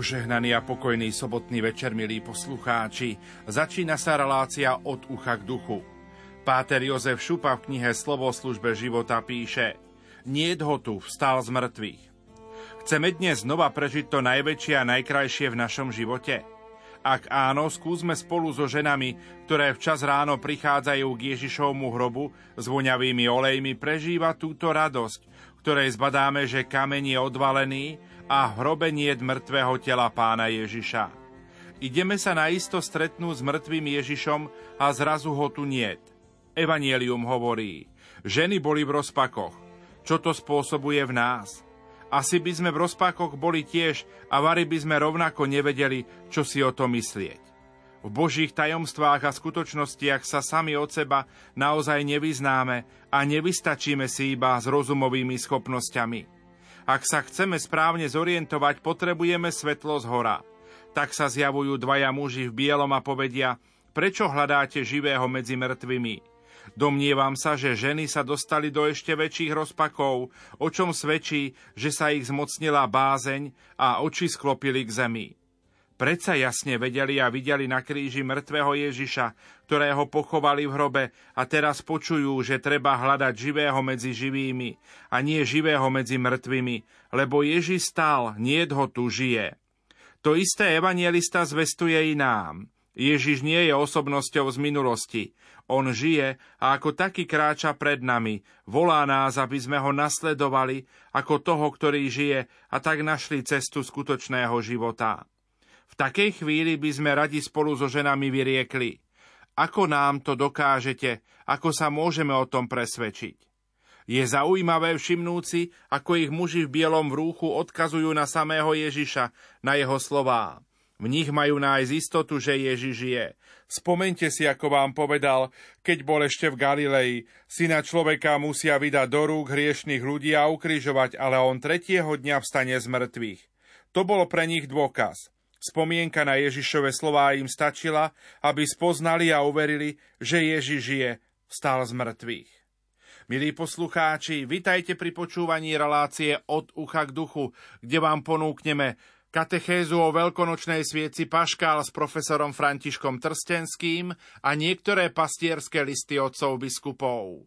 Požehnaný a pokojný sobotný večer, milí poslucháči. Začína sa relácia od ucha k duchu. Páter Jozef Šupa v knihe Slovo službe života píše Nie ho tu, vstal z mŕtvych. Chceme dnes znova prežiť to najväčšie a najkrajšie v našom živote? Ak áno, skúsme spolu so ženami, ktoré včas ráno prichádzajú k Ježišovmu hrobu s voňavými olejmi, prežívať túto radosť, ktorej zbadáme, že kameň je odvalený a v hrobe nie mŕtvého tela pána Ježiša. Ideme sa naisto stretnúť s mŕtvým Ježišom a zrazu ho tu niet. Evangelium hovorí, ženy boli v rozpakoch. Čo to spôsobuje v nás? Asi by sme v rozpakoch boli tiež a vari by sme rovnako nevedeli, čo si o to myslieť. V Božích tajomstvách a skutočnostiach sa sami od seba naozaj nevyznáme a nevystačíme si iba s rozumovými schopnosťami. Ak sa chceme správne zorientovať, potrebujeme svetlo z hora. Tak sa zjavujú dvaja muži v bielom a povedia, prečo hľadáte živého medzi mŕtvými? Domnievam sa, že ženy sa dostali do ešte väčších rozpakov, o čom svedčí, že sa ich zmocnila bázeň a oči sklopili k zemi. Predsa jasne vedeli a videli na kríži mŕtvého Ježiša, ktorého pochovali v hrobe a teraz počujú, že treba hľadať živého medzi živými a nie živého medzi mŕtvými, lebo Ježiš stál, nie ho tu žije. To isté evangelista zvestuje i nám. Ježiš nie je osobnosťou z minulosti. On žije a ako taký kráča pred nami. Volá nás, aby sme ho nasledovali ako toho, ktorý žije a tak našli cestu skutočného života. V takej chvíli by sme radi spolu so ženami vyriekli. Ako nám to dokážete, ako sa môžeme o tom presvedčiť? Je zaujímavé všimnúci, ako ich muži v bielom vrúchu odkazujú na samého Ježiša, na jeho slová. V nich majú nájsť istotu, že Ježiš je. Spomente si, ako vám povedal, keď bol ešte v Galilei. Syna človeka musia vydať do rúk hriešných ľudí a ukrižovať, ale on tretieho dňa vstane z mŕtvych. To bol pre nich dôkaz. Spomienka na Ježišove slová im stačila, aby spoznali a uverili, že Ježiš je, vstal z mŕtvych. Milí poslucháči, vitajte pri počúvaní relácie od ucha k duchu, kde vám ponúkneme katechézu o veľkonočnej svieci Paškál s profesorom Františkom Trstenským a niektoré pastierské listy otcov biskupov.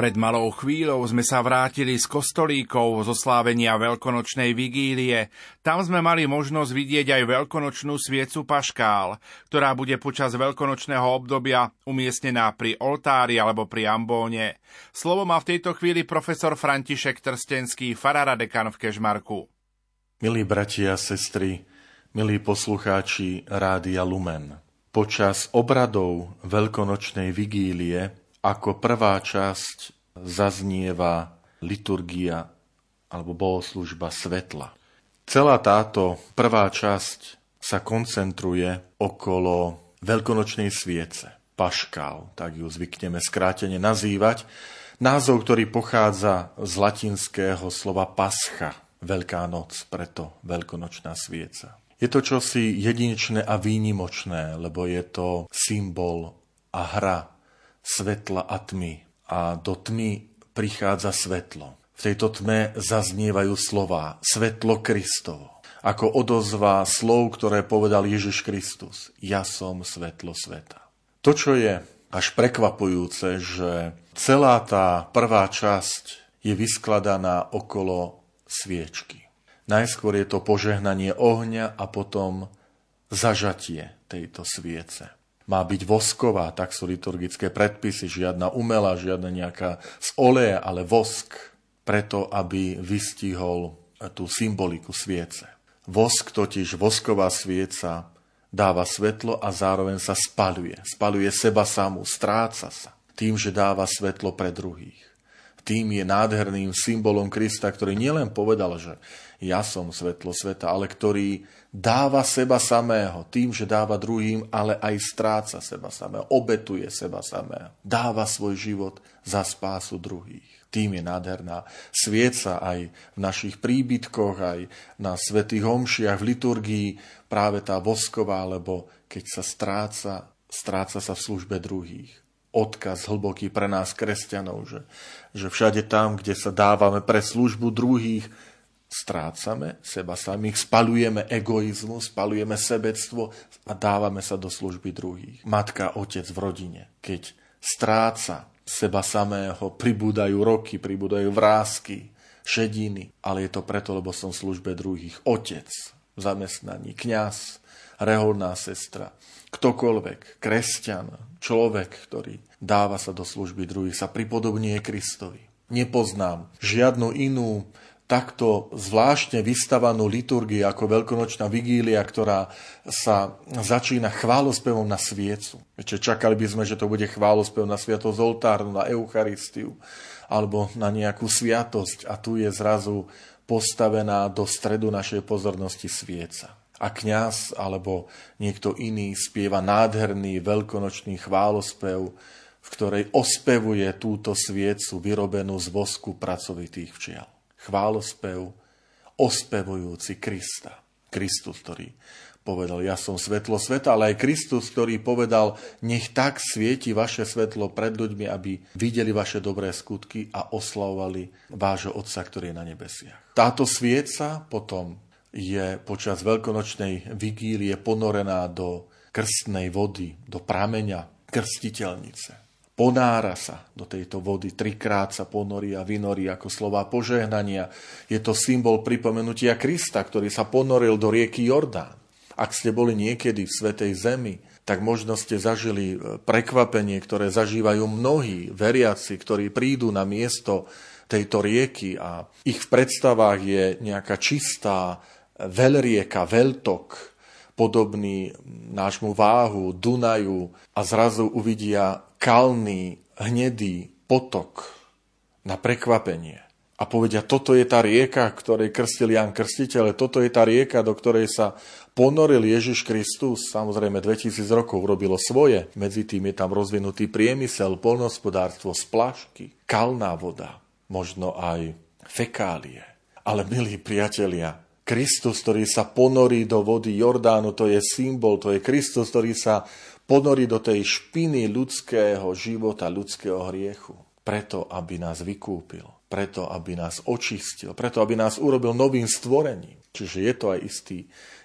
Pred malou chvíľou sme sa vrátili z kostolíkov zo slávenia veľkonočnej vigílie. Tam sme mali možnosť vidieť aj veľkonočnú sviecu Paškál, ktorá bude počas veľkonočného obdobia umiestnená pri oltári alebo pri ambóne. Slovo má v tejto chvíli profesor František Trstenský, farára dekan v Kežmarku. Milí bratia a sestry, milí poslucháči Rádia Lumen, počas obradov veľkonočnej vigílie ako prvá časť zaznieva liturgia alebo bohoslužba svetla. Celá táto prvá časť sa koncentruje okolo veľkonočnej sviece. Paškál, tak ju zvykneme skrátene nazývať. Názov, ktorý pochádza z latinského slova pascha, Veľká noc, preto veľkonočná svieca. Je to čosi jedinečné a výnimočné, lebo je to symbol a hra svetla a tmy. A do tmy prichádza svetlo. V tejto tme zaznievajú slová svetlo Kristovo. Ako odozva slov, ktoré povedal Ježiš Kristus. Ja som svetlo sveta. To, čo je až prekvapujúce, že celá tá prvá časť je vyskladaná okolo sviečky. Najskôr je to požehnanie ohňa a potom zažatie tejto sviece má byť vosková, tak sú liturgické predpisy, žiadna umelá, žiadna nejaká z oleja, ale vosk, preto aby vystihol tú symboliku sviece. Vosk totiž, vosková svieca, dáva svetlo a zároveň sa spaluje. Spaluje seba samú, stráca sa tým, že dáva svetlo pre druhých. Tým je nádherným symbolom Krista, ktorý nielen povedal, že ja som svetlo sveta, ale ktorý dáva seba samého tým, že dáva druhým, ale aj stráca seba samého, obetuje seba samého. Dáva svoj život za spásu druhých. Tým je nádherná svieca aj v našich príbytkoch, aj na svetých homšiach, v liturgii, práve tá vosková, lebo keď sa stráca, stráca sa v službe druhých. Odkaz hlboký pre nás, kresťanov, že, že všade tam, kde sa dávame pre službu druhých, strácame seba samých, spalujeme egoizmus, spalujeme sebectvo a dávame sa do služby druhých. Matka, otec v rodine, keď stráca seba samého, pribúdajú roky, pribúdajú vrázky, šediny, ale je to preto, lebo som v službe druhých. Otec zamestnaní, kňaz, reholná sestra, ktokoľvek, kresťan, človek, ktorý dáva sa do služby druhých, sa pripodobnie Kristovi. Nepoznám žiadnu inú takto zvláštne vystavanú liturgiu ako veľkonočná vigília, ktorá sa začína chválospevom na sviecu. Čiže čakali by sme, že to bude chválospev na sviatosť oltárnu, na Eucharistiu alebo na nejakú sviatosť a tu je zrazu postavená do stredu našej pozornosti svieca. A kňaz alebo niekto iný spieva nádherný veľkonočný chválospev, v ktorej ospevuje túto sviecu vyrobenú z vosku pracovitých včiel chválospev ospevujúci Krista. Kristus, ktorý povedal, ja som svetlo sveta, ale aj Kristus, ktorý povedal, nech tak svieti vaše svetlo pred ľuďmi, aby videli vaše dobré skutky a oslavovali vášho Otca, ktorý je na nebesiach. Táto svieca potom je počas veľkonočnej vigílie ponorená do krstnej vody, do prameňa krstiteľnice ponára sa do tejto vody, trikrát sa ponorí a vynorí ako slova požehnania. Je to symbol pripomenutia Krista, ktorý sa ponoril do rieky Jordán. Ak ste boli niekedy v Svetej Zemi, tak možno ste zažili e, prekvapenie, ktoré zažívajú mnohí veriaci, ktorí prídu na miesto tejto rieky a ich v predstavách je nejaká čistá veľrieka, veľtok, podobný nášmu váhu, Dunaju a zrazu uvidia kalný, hnedý potok na prekvapenie. A povedia, toto je tá rieka, ktorej krstil Jan Krstiteľ, toto je tá rieka, do ktorej sa ponoril Ježiš Kristus. Samozrejme, 2000 rokov robilo svoje. Medzi tým je tam rozvinutý priemysel, polnospodárstvo, splašky, kalná voda, možno aj fekálie. Ale milí priatelia, Kristus, ktorý sa ponorí do vody Jordánu, to je symbol, to je Kristus, ktorý sa ponorí do tej špiny ľudského života, ľudského hriechu. Preto, aby nás vykúpil, preto, aby nás očistil, preto, aby nás urobil novým stvorením. Čiže je to aj istý,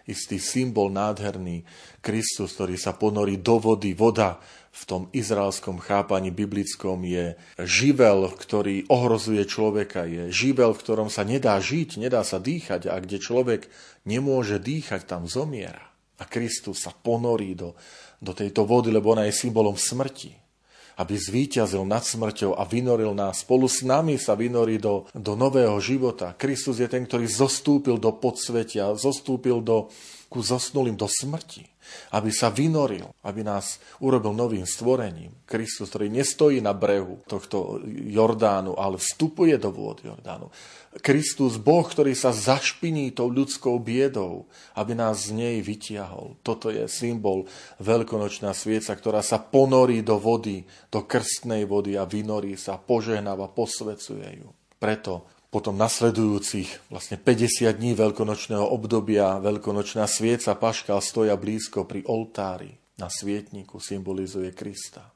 istý symbol nádherný Kristus, ktorý sa ponorí do vody. Voda v tom izraelskom chápaní biblickom je živel, ktorý ohrozuje človeka, je živel, v ktorom sa nedá žiť, nedá sa dýchať a kde človek nemôže dýchať, tam zomiera. A Kristus sa ponorí do, do tejto vody, lebo ona je symbolom smrti aby zvíťazil nad smrťou a vynoril nás. Spolu s nami sa vynorí do, do nového života. Kristus je ten, ktorý zostúpil do podsvetia, zostúpil do, ku zosnulým do smrti aby sa vynoril, aby nás urobil novým stvorením. Kristus, ktorý nestojí na brehu tohto Jordánu, ale vstupuje do vôd Jordánu. Kristus, Boh, ktorý sa zašpiní tou ľudskou biedou, aby nás z nej vytiahol. Toto je symbol veľkonočná svieca, ktorá sa ponorí do vody, do krstnej vody a vynorí sa, požehnáva, posvecuje ju. Preto potom nasledujúcich vlastne 50 dní veľkonočného obdobia, veľkonočná svieca Paškal stoja blízko pri oltári na svietniku, symbolizuje Krista.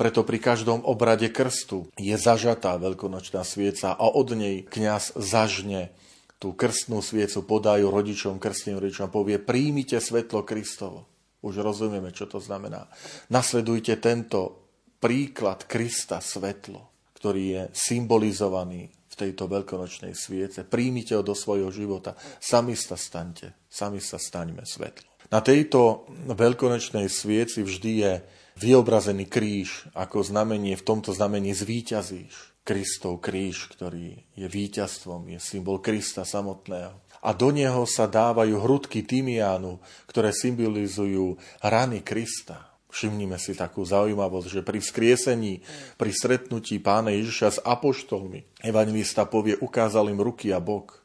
Preto pri každom obrade krstu je zažatá veľkonočná svieca a od nej kňaz zažne tú krstnú sviecu, podajú rodičom, krstným rodičom, povie príjmite svetlo Kristovo. Už rozumieme, čo to znamená. Nasledujte tento príklad Krista svetlo, ktorý je symbolizovaný v tejto veľkonočnej sviece. Príjmite ho do svojho života. Sami sa staňte. Sami sa staňme svetlo. Na tejto veľkonočnej svieci vždy je vyobrazený kríž ako znamenie, v tomto znamení zvíťazíš. Kristov kríž, ktorý je víťazstvom, je symbol Krista samotného. A do neho sa dávajú hrudky tymiánu, ktoré symbolizujú rany Krista. Všimnime si takú zaujímavosť, že pri vzkriesení, pri stretnutí pána Ježiša s apoštolmi, evangelista povie, ukázal im ruky a bok.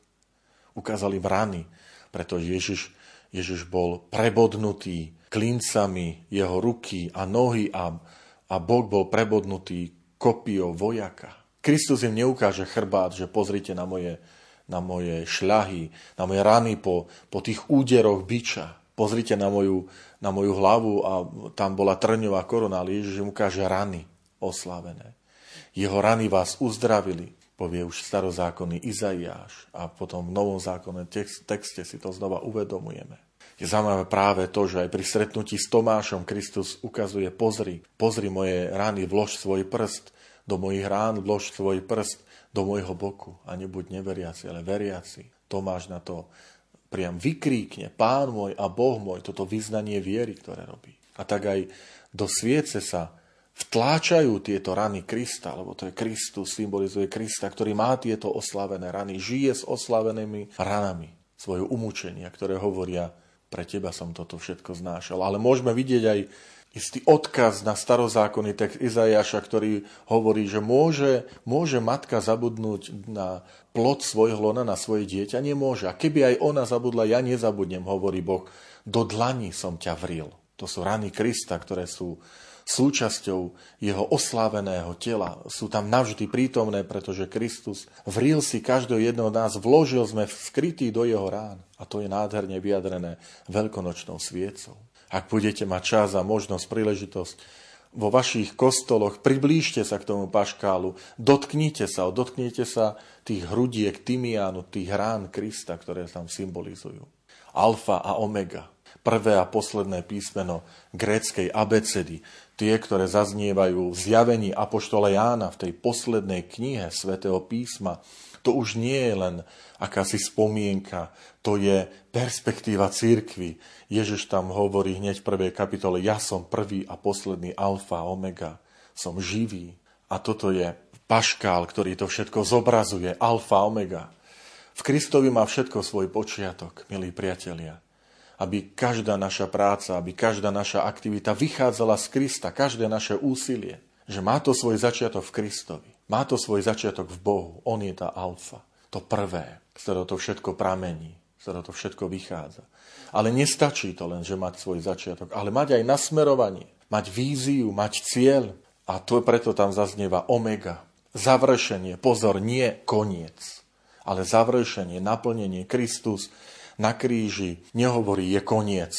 Ukázal im rany, pretože Ježiš, Ježiš bol prebodnutý klincami jeho ruky a nohy a, a bok bol prebodnutý kopiou vojaka. Kristus im neukáže chrbát, že pozrite na moje, na moje šľahy, na moje rany po, po tých úderoch biča. Pozrite na moju, na moju hlavu a tam bola trňová korona, ale Ježiš mu ukáže rany oslávené. Jeho rany vás uzdravili, povie už starozákonný Izaiáš a potom v novom zákonnom texte si to znova uvedomujeme. Je zaujímavé práve to, že aj pri stretnutí s Tomášom Kristus ukazuje, pozri, pozri moje rany, vlož svoj prst do mojich rán, vlož svoj prst do môjho boku a nebuď neveriaci, ale veriaci. Tomáš na to priam vykríkne, pán môj a boh môj, toto vyznanie viery, ktoré robí. A tak aj do sviece sa vtláčajú tieto rany Krista, lebo to je Kristus, symbolizuje Krista, ktorý má tieto oslavené rany, žije s oslavenými ranami svojho umúčenia, ktoré hovoria, pre teba som toto všetko znášal. Ale môžeme vidieť aj istý odkaz na starozákonný text Izajaša, ktorý hovorí, že môže, môže matka zabudnúť na plod svojho lona, na svoje dieťa? Nemôže. A keby aj ona zabudla, ja nezabudnem, hovorí Boh. Do dlani som ťa vril. To sú rany Krista, ktoré sú súčasťou jeho osláveného tela. Sú tam navždy prítomné, pretože Kristus vril si každého jedného nás, vložil sme skrytý do jeho rán. A to je nádherne vyjadrené veľkonočnou sviecou. Ak budete mať čas a možnosť, príležitosť, vo vašich kostoloch, priblížte sa k tomu paškálu, dotknite sa, dotknite sa tých hrudiek tymiánu, tých rán Krista, ktoré tam symbolizujú. Alfa a omega, prvé a posledné písmeno gréckej abecedy, tie, ktoré zaznievajú v zjavení Apoštola Jána v tej poslednej knihe svätého písma, to už nie je len akási spomienka, to je perspektíva církvy. Ježiš tam hovorí hneď v prvej kapitole, ja som prvý a posledný alfa, omega, som živý. A toto je paškál, ktorý to všetko zobrazuje, alfa, omega. V Kristovi má všetko svoj počiatok, milí priatelia. Aby každá naša práca, aby každá naša aktivita vychádzala z Krista, každé naše úsilie, že má to svoj začiatok v Kristovi. Má to svoj začiatok v Bohu. On je tá alfa to prvé, z to všetko pramení, z ktorého to všetko vychádza. Ale nestačí to len, že mať svoj začiatok, ale mať aj nasmerovanie, mať víziu, mať cieľ. A to preto tam zaznieva omega. Završenie, pozor, nie koniec, ale završenie, naplnenie. Kristus na kríži nehovorí je koniec,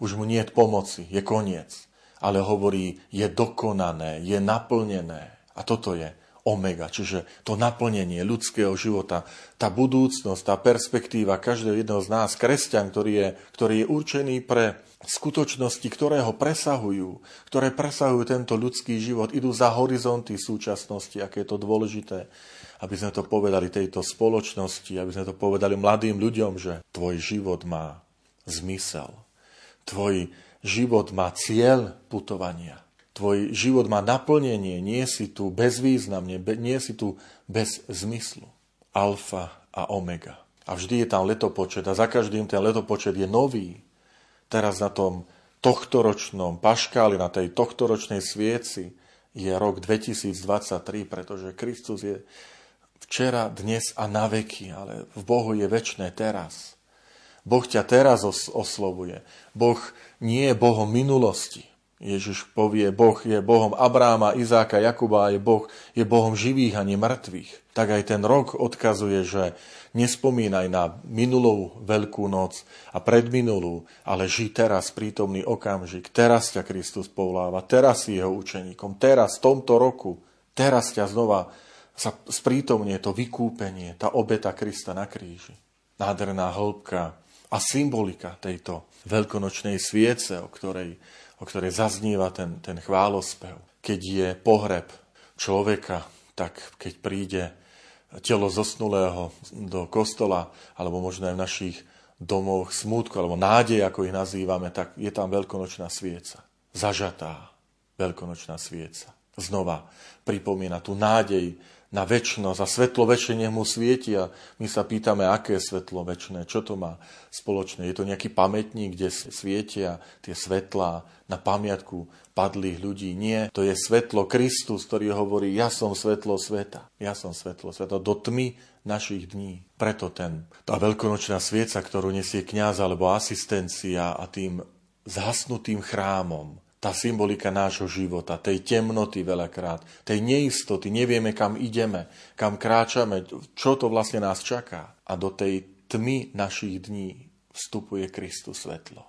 už mu nie je pomoci, je koniec, ale hovorí je dokonané, je naplnené. A toto je omega, čiže to naplnenie ľudského života, tá budúcnosť, tá perspektíva každého jedného z nás, kresťan, ktorý je, ktorý je určený pre skutočnosti, ktoré ho presahujú, ktoré presahujú tento ľudský život, idú za horizonty súčasnosti, aké je to dôležité, aby sme to povedali tejto spoločnosti, aby sme to povedali mladým ľuďom, že tvoj život má zmysel, tvoj život má cieľ putovania. Tvoj život má naplnenie, nie si tu bezvýznamne, nie si tu bez zmyslu. Alfa a omega. A vždy je tam letopočet a za každým ten letopočet je nový. Teraz na tom tohtoročnom paškáli, na tej tohtoročnej svieci je rok 2023, pretože Kristus je včera, dnes a na veky, ale v Bohu je väčšné teraz. Boh ťa teraz oslovuje. Boh nie je Bohom minulosti. Ježiš povie, Boh je Bohom Abráma, Izáka, Jakuba a je Boh je Bohom živých a nemrtvých. Tak aj ten rok odkazuje, že nespomínaj na minulú veľkú noc a predminulú, ale ži teraz prítomný okamžik. Teraz ťa Kristus povláva, teraz si jeho učeníkom, teraz, v tomto roku, teraz ťa znova sa sprítomnie to vykúpenie, tá obeta Krista na kríži. Nádherná hĺbka a symbolika tejto veľkonočnej sviece, o ktorej o ktorej zazníva ten, ten chválospev. Keď je pohreb človeka, tak keď príde telo zosnulého do kostola, alebo možno aj v našich domoch smútku, alebo nádej, ako ich nazývame, tak je tam veľkonočná svieca. Zažatá veľkonočná svieca. Znova pripomína tú nádej na väčšnosť a svetlo väčšie mu svieti a my sa pýtame, aké je svetlo väčšie, čo to má spoločné. Je to nejaký pamätník, kde svietia tie svetlá na pamiatku padlých ľudí. Nie, to je svetlo Kristus, ktorý hovorí, ja som svetlo sveta. Ja som svetlo sveta. Do tmy našich dní. Preto ten, tá veľkonočná svieca, ktorú nesie kňaz alebo asistencia a tým zhasnutým chrámom, tá symbolika nášho života, tej temnoty veľakrát, tej neistoty, nevieme kam ideme, kam kráčame, čo to vlastne nás čaká. A do tej tmy našich dní vstupuje Kristus svetlo,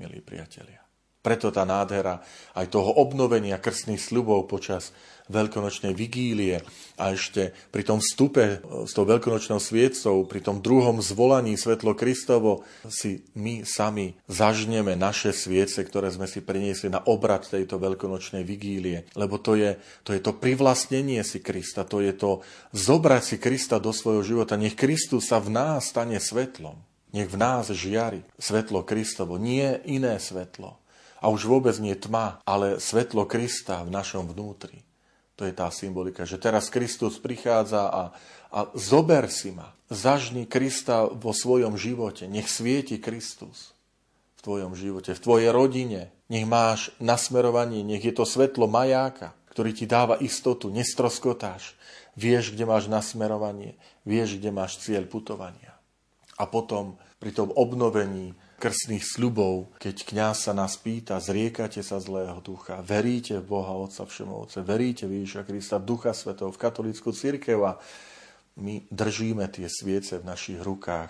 milí priatelia. Preto tá nádhera aj toho obnovenia krstných sľubov počas veľkonočnej vigílie a ešte pri tom vstupe e, s tou veľkonočnou sviecou, pri tom druhom zvolaní Svetlo Kristovo si my sami zažneme naše sviece, ktoré sme si priniesli na obrad tejto veľkonočnej vigílie. Lebo to je, to je to privlastnenie si Krista, to je to zobrať si Krista do svojho života. Nech Kristus sa v nás stane svetlom. Nech v nás žiari svetlo Kristovo, nie iné svetlo. A už vôbec nie tma, ale svetlo Krista v našom vnútri. To je tá symbolika, že teraz Kristus prichádza a, a zober si ma. Zažni Krista vo svojom živote. Nech svieti Kristus v tvojom živote, v tvojej rodine. Nech máš nasmerovanie, nech je to svetlo majáka, ktorý ti dáva istotu, nestroskotáš. Vieš, kde máš nasmerovanie, vieš, kde máš cieľ putovania. A potom pri tom obnovení krstných sľubov, keď kňaz sa nás pýta, zriekate sa zlého ducha, veríte v Boha Otca Všemovce, veríte v Ježiša Krista, v Ducha Svetov, v katolícku církev a my držíme tie sviece v našich rukách.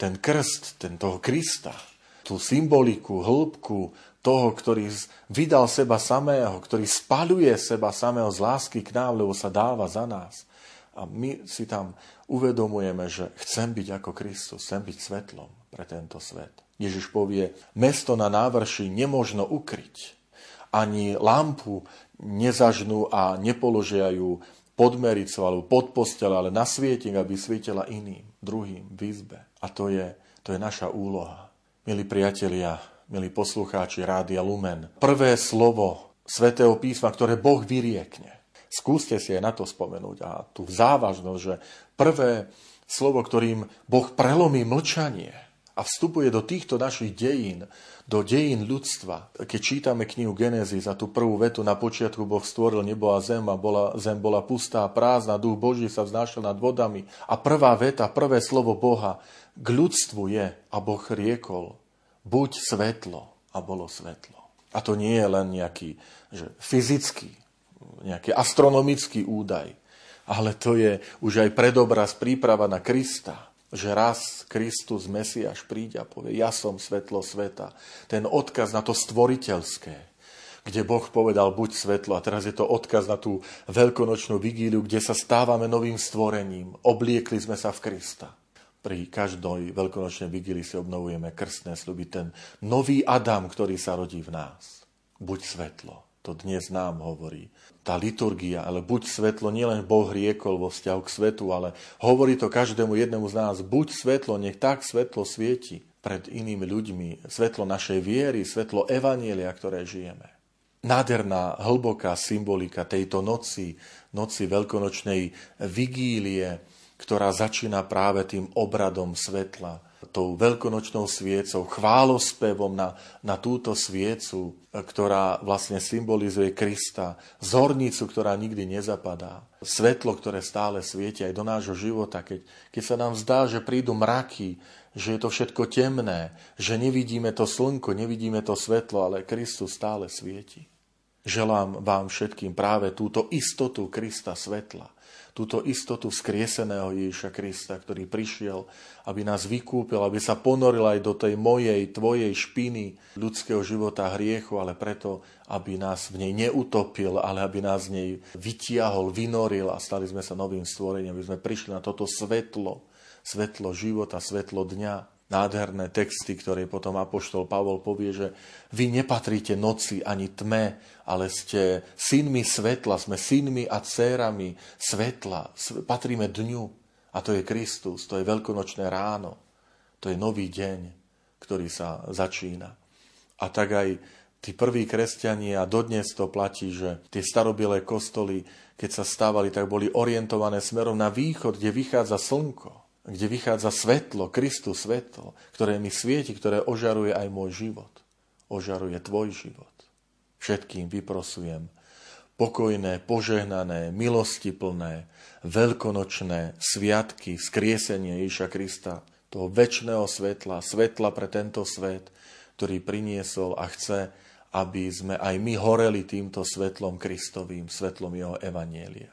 Ten krst, ten toho Krista, tú symboliku, hĺbku toho, ktorý vydal seba samého, ktorý spaluje seba samého z lásky k nám, lebo sa dáva za nás. A my si tam uvedomujeme, že chcem byť ako Kristus, chcem byť svetlom pre tento svet. Ježiš povie, mesto na návrši nemožno ukryť. Ani lampu nezažnú a nepoložia ju pod mericu alebo pod postel, ale na svietik, aby svietila iným, druhým v izbe. A to je, to je naša úloha. Milí priatelia, milí poslucháči Rádia Lumen, prvé slovo svätého písma, ktoré Boh vyriekne. Skúste si aj na to spomenúť a tú závažnosť, že prvé slovo, ktorým Boh prelomí mlčanie, a vstupuje do týchto našich dejín, do dejín ľudstva. Keď čítame knihu Genesis a tú prvú vetu na počiatku Boh stvoril nebo a zem a bola, zem bola pustá a prázdna, duch Boží sa vznášal nad vodami a prvá veta, prvé slovo Boha k ľudstvu je a Boh riekol, buď svetlo a bolo svetlo. A to nie je len nejaký že fyzický, nejaký astronomický údaj, ale to je už aj predobraz príprava na Krista že raz Kristus, Mesiáš príde a povie, ja som svetlo sveta. Ten odkaz na to stvoriteľské, kde Boh povedal buď svetlo a teraz je to odkaz na tú veľkonočnú vigíliu, kde sa stávame novým stvorením. Obliekli sme sa v Krista. Pri každej veľkonočnej vigílii si obnovujeme krstné sluby, ten nový Adam, ktorý sa rodí v nás. Buď svetlo. To dnes nám hovorí. Tá liturgia, ale buď svetlo, nielen Boh riekol vo vzťahu k svetu, ale hovorí to každému jednému z nás. Buď svetlo, nech tak svetlo svieti pred inými ľuďmi. Svetlo našej viery, svetlo evanielia, ktoré žijeme. Nádherná, hlboká symbolika tejto noci, noci veľkonočnej vigílie, ktorá začína práve tým obradom svetla, tou veľkonočnou sviecou, chválospevom na, na túto sviecu, ktorá vlastne symbolizuje Krista, zornicu, ktorá nikdy nezapadá, svetlo, ktoré stále svieti aj do nášho života, keď, keď sa nám zdá, že prídu mraky, že je to všetko temné, že nevidíme to slnko, nevidíme to svetlo, ale Kristus stále svieti. Želám vám všetkým práve túto istotu Krista svetla, túto istotu skrieseného Ježiša Krista, ktorý prišiel, aby nás vykúpil, aby sa ponoril aj do tej mojej, tvojej špiny ľudského života hriechu, ale preto, aby nás v nej neutopil, ale aby nás v nej vytiahol, vynoril a stali sme sa novým stvorením, aby sme prišli na toto svetlo, svetlo života, svetlo dňa, nádherné texty, ktoré potom Apoštol Pavol povie, že vy nepatríte noci ani tme, ale ste synmi svetla, sme synmi a dcérami svetla, patríme dňu. A to je Kristus, to je veľkonočné ráno, to je nový deň, ktorý sa začína. A tak aj tí prví kresťania, a dodnes to platí, že tie starobilé kostoly, keď sa stávali, tak boli orientované smerom na východ, kde vychádza slnko kde vychádza svetlo, Kristus svetlo, ktoré mi svieti, ktoré ožaruje aj môj život. Ožaruje tvoj život. Všetkým vyprosujem pokojné, požehnané, milostiplné, veľkonočné sviatky, skriesenie Ježiša Krista, toho väčšného svetla, svetla pre tento svet, ktorý priniesol a chce, aby sme aj my horeli týmto svetlom Kristovým, svetlom Jeho Evanielia.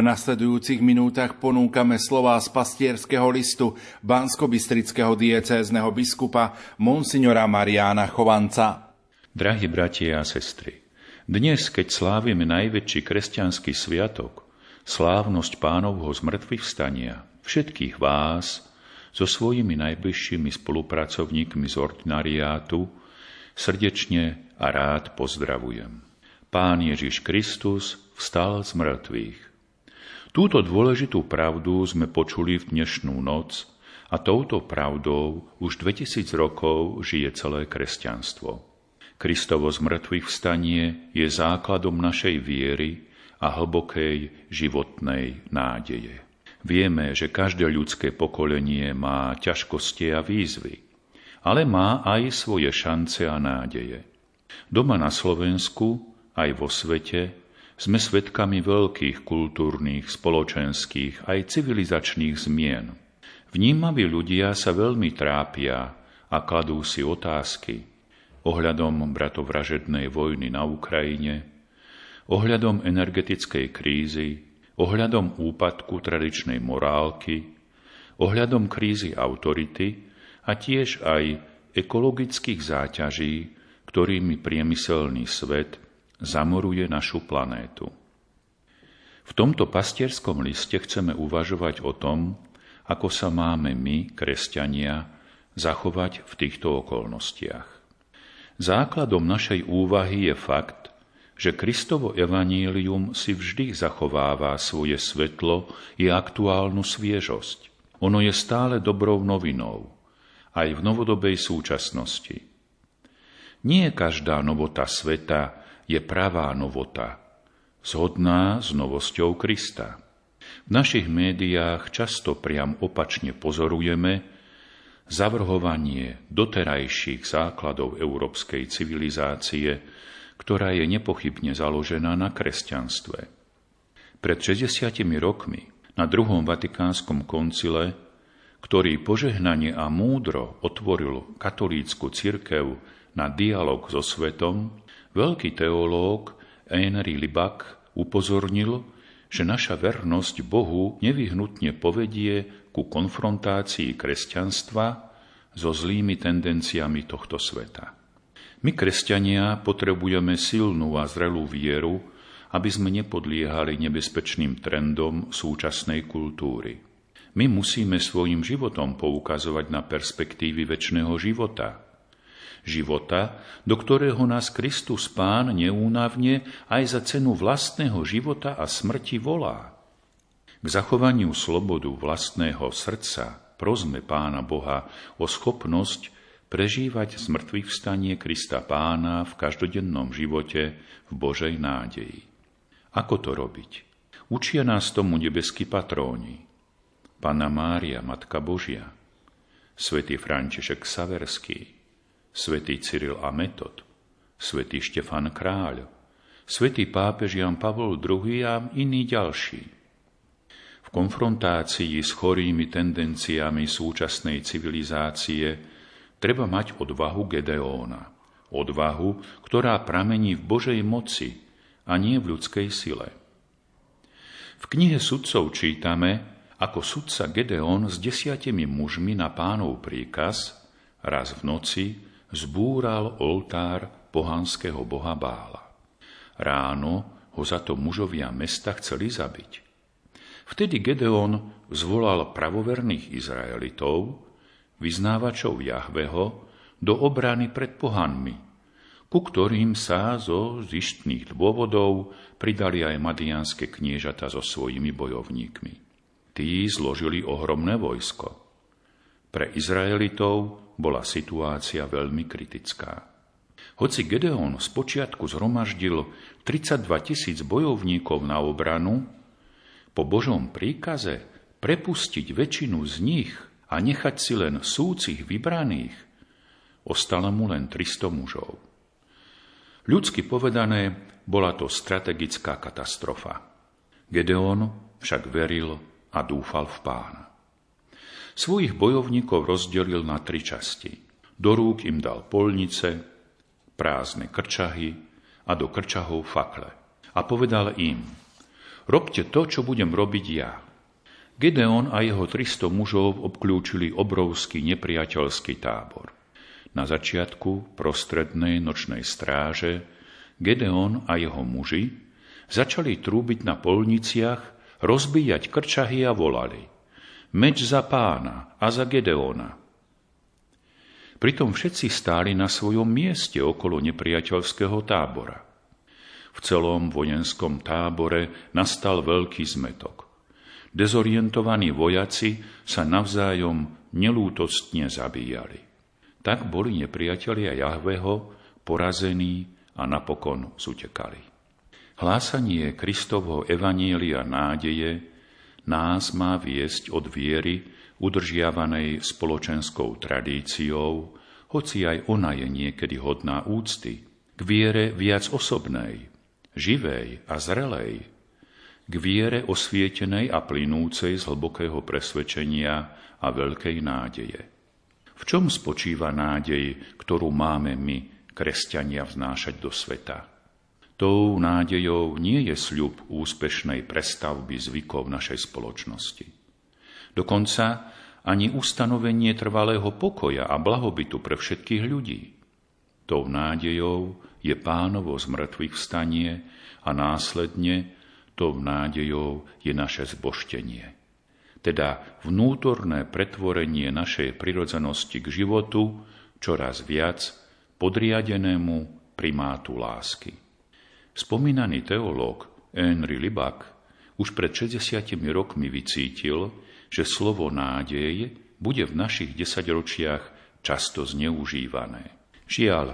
V nasledujúcich minútach ponúkame slová z pastierského listu Bansko-Bystrického diecézneho biskupa Monsignora Mariána Chovanca. Drahí bratia a sestry, dnes, keď slávime najväčší kresťanský sviatok, slávnosť pánovho zmrtvých vstania, všetkých vás so svojimi najbližšími spolupracovníkmi z ordinariátu srdečne a rád pozdravujem. Pán Ježiš Kristus vstal z mŕtvych. Túto dôležitú pravdu sme počuli v dnešnú noc a touto pravdou už 2000 rokov žije celé kresťanstvo. Kristovo zmrtvých vstanie je základom našej viery a hlbokej životnej nádeje. Vieme, že každé ľudské pokolenie má ťažkosti a výzvy, ale má aj svoje šance a nádeje. Doma na Slovensku, aj vo svete, sme svedkami veľkých kultúrnych, spoločenských aj civilizačných zmien. Vnímaví ľudia sa veľmi trápia a kladú si otázky, ohľadom bratovražednej vojny na Ukrajine, ohľadom energetickej krízy, ohľadom úpadku tradičnej morálky, ohľadom krízy autority a tiež aj ekologických záťaží, ktorými priemyselný svet zamoruje našu planétu. V tomto pastierskom liste chceme uvažovať o tom, ako sa máme my, kresťania, zachovať v týchto okolnostiach. Základom našej úvahy je fakt, že Kristovo evanílium si vždy zachováva svoje svetlo i aktuálnu sviežosť. Ono je stále dobrou novinou, aj v novodobej súčasnosti. Nie každá novota sveta je pravá novota, zhodná s novosťou Krista. V našich médiách často priam opačne pozorujeme, zavrhovanie doterajších základov európskej civilizácie, ktorá je nepochybne založená na kresťanstve. Pred 60 rokmi na druhom vatikánskom koncile, ktorý požehnanie a múdro otvoril katolícku cirkev na dialog so svetom, veľký teológ Henry Libak upozornil, že naša vernosť Bohu nevyhnutne povedie ku konfrontácii kresťanstva so zlými tendenciami tohto sveta. My, kresťania, potrebujeme silnú a zrelú vieru, aby sme nepodliehali nebezpečným trendom súčasnej kultúry. My musíme svojim životom poukazovať na perspektívy väčšného života. Života, do ktorého nás Kristus Pán neúnavne aj za cenu vlastného života a smrti volá. K zachovaniu slobodu vlastného srdca prosme Pána Boha o schopnosť prežívať zmrtvých vstanie Krista Pána v každodennom živote v Božej nádeji. Ako to robiť? Učia nás tomu nebeskí patróni. Pana Mária, Matka Božia, svätý František Saverský, svätý Cyril a Metod, svätý Štefan Kráľ, svätý pápež Jan Pavol II a iní ďalší konfrontácii s chorými tendenciami súčasnej civilizácie treba mať odvahu Gedeóna. Odvahu, ktorá pramení v Božej moci a nie v ľudskej sile. V knihe sudcov čítame, ako sudca Gedeón s desiatimi mužmi na pánov príkaz raz v noci zbúral oltár pohanského boha Bála. Ráno ho za to mužovia mesta chceli zabiť. Vtedy Gedeon zvolal pravoverných Izraelitov, vyznávačov Jahveho, do obrany pred pohanmi, ku ktorým sa zo zištných dôvodov pridali aj madianské kniežata so svojimi bojovníkmi. Tí zložili ohromné vojsko. Pre Izraelitov bola situácia veľmi kritická. Hoci Gedeon spočiatku zhromaždil 32 tisíc bojovníkov na obranu, po Božom príkaze prepustiť väčšinu z nich a nechať si len súcich vybraných, ostala mu len 300 mužov. Ľudsky povedané, bola to strategická katastrofa. Gedeon však veril a dúfal v pána. Svojich bojovníkov rozdelil na tri časti. Do rúk im dal polnice, prázdne krčahy a do krčahov fakle. A povedal im, Robte to, čo budem robiť ja. Gedeon a jeho 300 mužov obklúčili obrovský nepriateľský tábor. Na začiatku prostrednej nočnej stráže Gedeon a jeho muži začali trúbiť na polniciach, rozbíjať krčahy a volali Meč za pána a za Gedeona. Pritom všetci stáli na svojom mieste okolo nepriateľského tábora. V celom vojenskom tábore nastal veľký zmetok. Dezorientovaní vojaci sa navzájom nelútostne zabíjali. Tak boli nepriatelia Jahveho porazení a napokon zutekali. Hlásanie Kristovho evanielia nádeje nás má viesť od viery udržiavanej spoločenskou tradíciou, hoci aj ona je niekedy hodná úcty, k viere viac osobnej, živej a zrelej, k viere osvietenej a plynúcej z hlbokého presvedčenia a veľkej nádeje. V čom spočíva nádej, ktorú máme my, kresťania, vznášať do sveta? Tou nádejou nie je sľub úspešnej prestavby zvykov našej spoločnosti. Dokonca ani ustanovenie trvalého pokoja a blahobytu pre všetkých ľudí. Tou nádejou je pánovo zmrtvých vstanie a následne tou nádejou je naše zboštenie. Teda vnútorné pretvorenie našej prirodzenosti k životu čoraz viac podriadenému primátu lásky. Spomínaný teológ Henry Libak už pred 60 rokmi vycítil, že slovo nádej bude v našich desaťročiach často zneužívané. Žiaľ,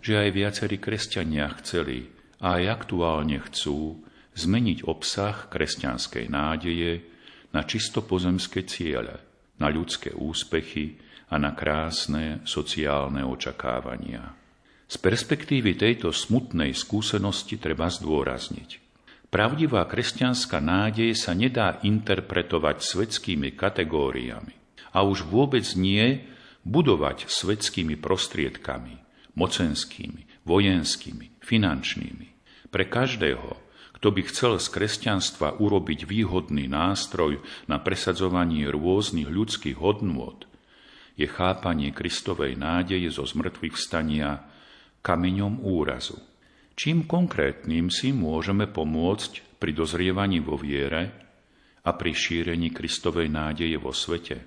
že aj viacerí kresťania chceli a aj aktuálne chcú zmeniť obsah kresťanskej nádeje na čisto pozemské ciele, na ľudské úspechy a na krásne sociálne očakávania. Z perspektívy tejto smutnej skúsenosti treba zdôrazniť. Pravdivá kresťanská nádej sa nedá interpretovať svetskými kategóriami a už vôbec nie budovať svetskými prostriedkami, mocenskými, vojenskými, finančnými. Pre každého, kto by chcel z kresťanstva urobiť výhodný nástroj na presadzovanie rôznych ľudských hodnôt, je chápanie Kristovej nádeje zo zmrtvých vstania kameňom úrazu. Čím konkrétnym si môžeme pomôcť pri dozrievaní vo viere a pri šírení Kristovej nádeje vo svete?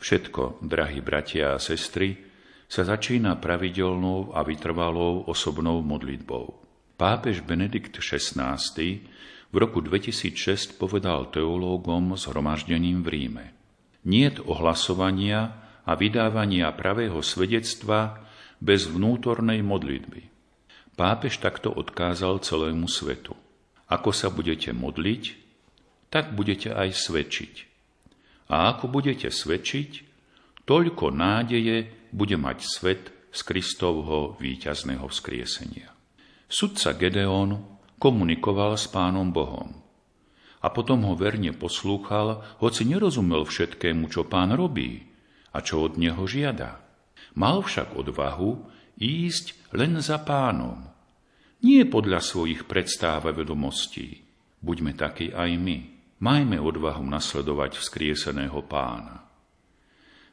Všetko, drahí bratia a sestry, sa začína pravidelnou a vytrvalou osobnou modlitbou. Pápež Benedikt XVI v roku 2006 povedal teológom zhromaždením v Ríme. Niet ohlasovania a vydávania pravého svedectva bez vnútornej modlitby. Pápež takto odkázal celému svetu. Ako sa budete modliť, tak budete aj svedčiť. A ako budete svedčiť, toľko nádeje bude mať svet z Kristovho víťazného vzkriesenia. Sudca Gedeon komunikoval s pánom Bohom. A potom ho verne poslúchal, hoci nerozumel všetkému, čo pán robí a čo od neho žiada. Mal však odvahu ísť len za pánom, nie podľa svojich predstáv a vedomostí. Buďme takí aj my. Majme odvahu nasledovať vzkrieseného pána.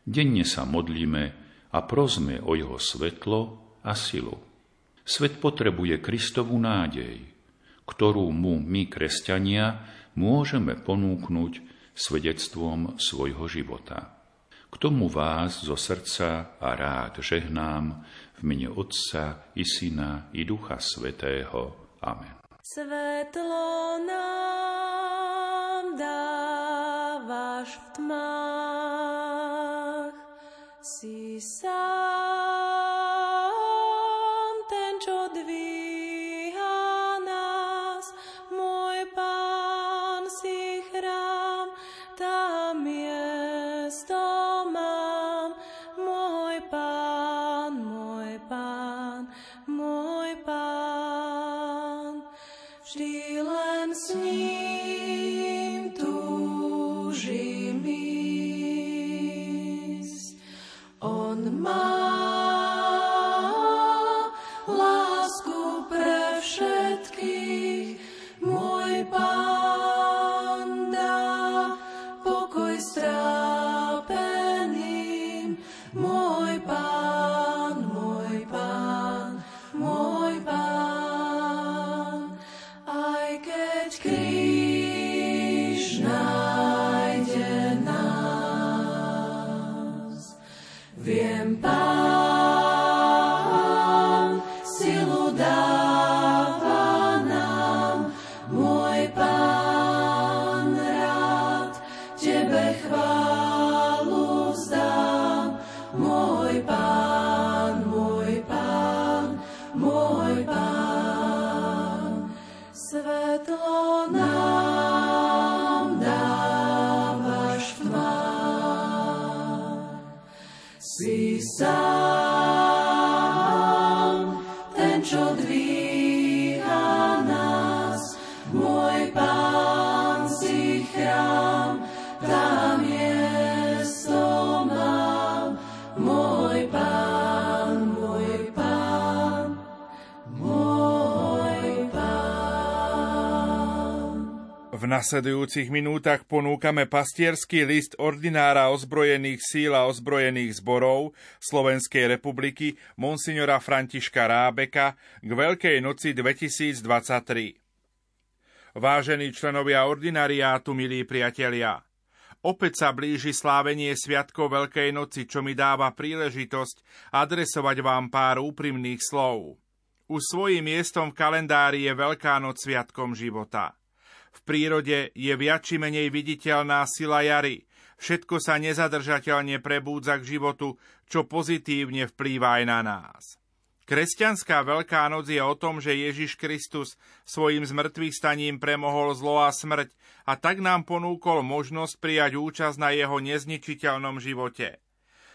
Denne sa modlíme a prosme o jeho svetlo a silu. Svet potrebuje Kristovú nádej, ktorú mu my, kresťania, môžeme ponúknuť svedectvom svojho života. Tomu vás zo srdca a rád žehnám v mene Otca i Syna i Ducha Svetého. Amen. Svetlo nám dávaš v tmách, nasledujúcich minútach ponúkame pastierský list ordinára ozbrojených síl a ozbrojených zborov Slovenskej republiky monsignora Františka Rábeka k Veľkej noci 2023. Vážení členovia ordinariátu, milí priatelia, Opäť sa blíži slávenie Sviatkov Veľkej noci, čo mi dáva príležitosť adresovať vám pár úprimných slov. Už svojím miestom v kalendári je Veľká noc Sviatkom života. V prírode je viac či menej viditeľná sila jary. Všetko sa nezadržateľne prebúdza k životu, čo pozitívne vplýva aj na nás. Kresťanská Veľká noc je o tom, že Ježiš Kristus svojim zmrtvých staním premohol zlo a smrť a tak nám ponúkol možnosť prijať účasť na jeho nezničiteľnom živote.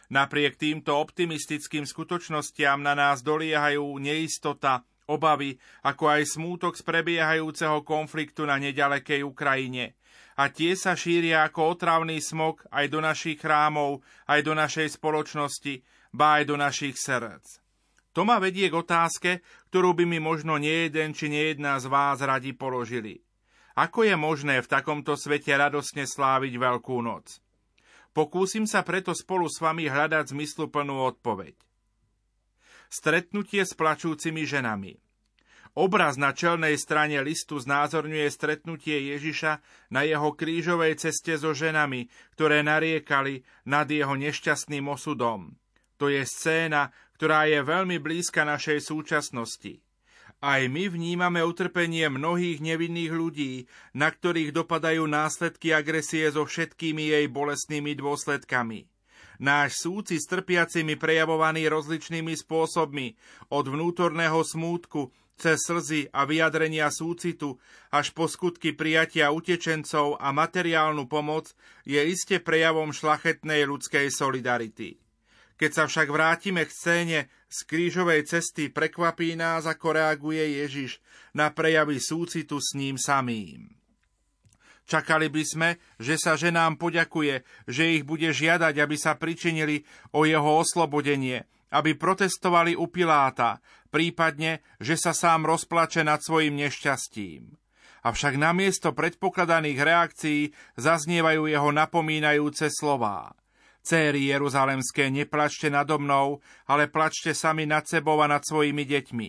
Napriek týmto optimistickým skutočnostiam na nás doliehajú neistota, obavy, ako aj smútok z prebiehajúceho konfliktu na nedalekej Ukrajine. A tie sa šíria ako otravný smog aj do našich chrámov, aj do našej spoločnosti, ba aj do našich srdc. To ma vedie k otázke, ktorú by mi možno nejeden či nejedná z vás radi položili. Ako je možné v takomto svete radosne sláviť Veľkú noc? Pokúsim sa preto spolu s vami hľadať zmysluplnú odpoveď. Stretnutie s plačúcimi ženami. Obraz na čelnej strane listu znázorňuje stretnutie Ježiša na jeho krížovej ceste so ženami, ktoré nariekali nad jeho nešťastným osudom. To je scéna, ktorá je veľmi blízka našej súčasnosti. Aj my vnímame utrpenie mnohých nevinných ľudí, na ktorých dopadajú následky agresie so všetkými jej bolestnými dôsledkami. Náš súci s trpiacimi prejavovaný rozličnými spôsobmi, od vnútorného smútku, cez slzy a vyjadrenia súcitu až po skutky prijatia utečencov a materiálnu pomoc je iste prejavom šlachetnej ľudskej solidarity. Keď sa však vrátime k scéne z krížovej cesty, prekvapí nás, ako reaguje Ježiš na prejavy súcitu s ním samým. Čakali by sme, že sa ženám poďakuje, že ich bude žiadať, aby sa pričinili o jeho oslobodenie, aby protestovali u Piláta, prípadne, že sa sám rozplače nad svojim nešťastím. Avšak namiesto predpokladaných reakcií zaznievajú jeho napomínajúce slová. Céry Jeruzalemské, neplačte nado mnou, ale plačte sami nad sebou a nad svojimi deťmi.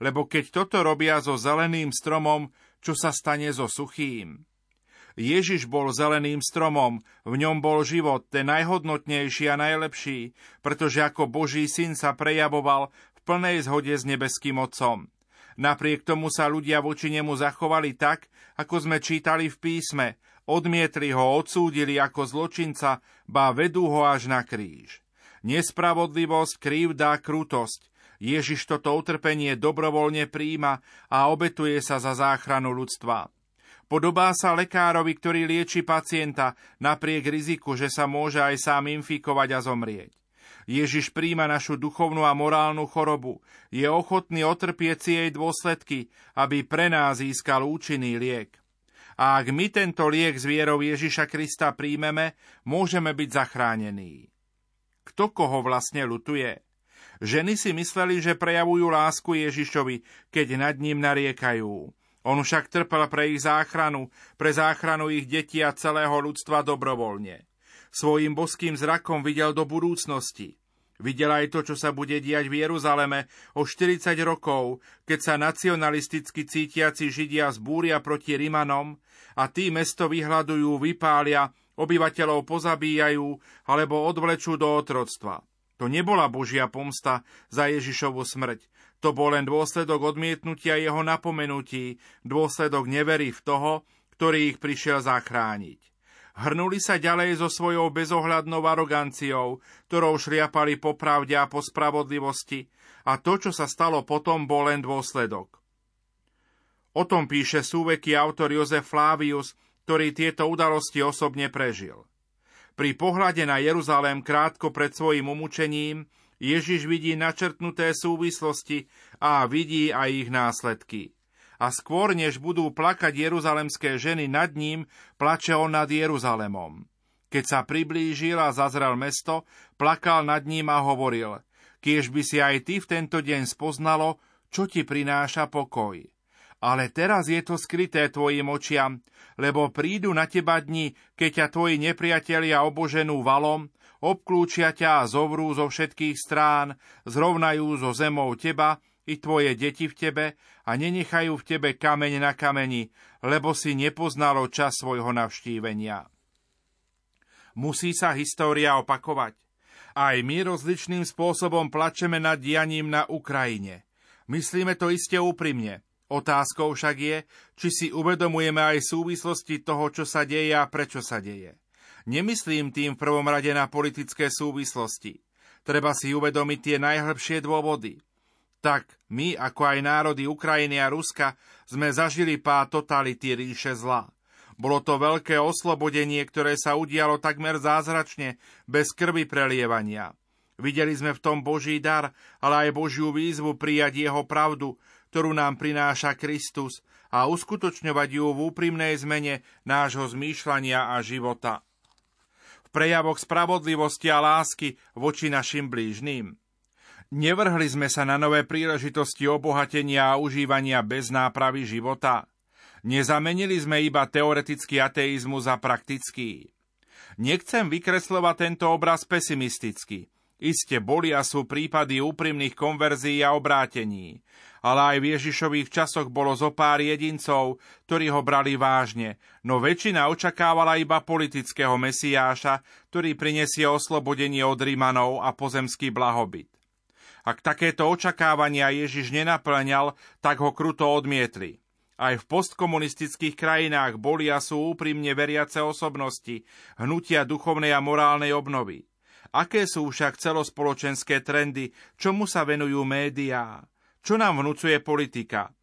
Lebo keď toto robia so zeleným stromom, čo sa stane so suchým? Ježiš bol zeleným stromom, v ňom bol život, ten najhodnotnejší a najlepší, pretože ako Boží syn sa prejavoval v plnej zhode s nebeským Otcom. Napriek tomu sa ľudia voči nemu zachovali tak, ako sme čítali v písme, Odmietli ho, odsúdili ako zločinca, ba vedú ho až na kríž. Nespravodlivosť, krivda, krutosť. Ježiš toto utrpenie dobrovoľne príjma a obetuje sa za záchranu ľudstva. Podobá sa lekárovi, ktorý lieči pacienta napriek riziku, že sa môže aj sám infikovať a zomrieť. Ježiš príjma našu duchovnú a morálnu chorobu. Je ochotný otrpieť si jej dôsledky, aby pre nás získal účinný liek. A ak my tento liek z vierou Ježiša Krista príjmeme, môžeme byť zachránení. Kto koho vlastne lutuje? Ženy si mysleli, že prejavujú lásku Ježišovi, keď nad ním nariekajú. On však trpel pre ich záchranu, pre záchranu ich detí a celého ľudstva dobrovoľne. Svojím boským zrakom videl do budúcnosti. Videl aj to, čo sa bude diať v Jeruzaleme o 40 rokov, keď sa nacionalisticky cítiaci Židia zbúria proti Rimanom a tí mesto vyhľadujú, vypália, obyvateľov pozabíjajú alebo odvlečú do otroctva. To nebola Božia pomsta za Ježišovu smrť. To bol len dôsledok odmietnutia jeho napomenutí, dôsledok nevery v toho, ktorý ich prišiel zachrániť. Hrnuli sa ďalej so svojou bezohľadnou aroganciou, ktorou šliapali po pravde a po spravodlivosti a to, čo sa stalo potom, bol len dôsledok. O tom píše súveky autor Jozef Flavius, ktorý tieto udalosti osobne prežil. Pri pohľade na Jeruzalém krátko pred svojim umúčením Ježiš vidí načrtnuté súvislosti a vidí aj ich následky. A skôr, než budú plakať jeruzalemské ženy nad ním, plače on nad Jeruzalemom. Keď sa priblížil a zazrel mesto, plakal nad ním a hovoril, kiež by si aj ty v tento deň spoznalo, čo ti prináša pokoj. Ale teraz je to skryté tvojim očiam, lebo prídu na teba dni, keď ťa tvoji nepriatelia oboženú valom, obklúčia ťa a zovrú zo všetkých strán, zrovnajú zo zemou teba i tvoje deti v tebe a nenechajú v tebe kameň na kameni, lebo si nepoznalo čas svojho navštívenia. Musí sa história opakovať. Aj my rozličným spôsobom plačeme nad dianím na Ukrajine. Myslíme to iste úprimne. Otázkou však je, či si uvedomujeme aj súvislosti toho, čo sa deje a prečo sa deje. Nemyslím tým v prvom rade na politické súvislosti. Treba si uvedomiť tie najhlbšie dôvody. Tak my, ako aj národy Ukrajiny a Ruska, sme zažili pá totality ríše zla. Bolo to veľké oslobodenie, ktoré sa udialo takmer zázračne, bez krvi prelievania. Videli sme v tom Boží dar, ale aj Božiu výzvu prijať jeho pravdu, ktorú nám prináša Kristus a uskutočňovať ju v úprimnej zmene nášho zmýšľania a života. Prejavoch spravodlivosti a lásky voči našim blížným. Nevrhli sme sa na nové príležitosti obohatenia a užívania bez nápravy života – Nezamenili sme iba teoretický ateizmus za praktický. Nechcem vykreslovať tento obraz pesimisticky. Iste boli a sú prípady úprimných konverzií a obrátení. Ale aj v Ježišových časoch bolo zo pár jedincov, ktorí ho brali vážne, no väčšina očakávala iba politického mesiáša, ktorý prinesie oslobodenie od Rímanov a pozemský blahobyt. Ak takéto očakávania Ježiš nenaplňal, tak ho kruto odmietli. Aj v postkomunistických krajinách boli a sú úprimne veriace osobnosti, hnutia duchovnej a morálnej obnovy. Aké sú však celospoločenské trendy, čomu sa venujú médiá? Čo nám vnúcuje politika?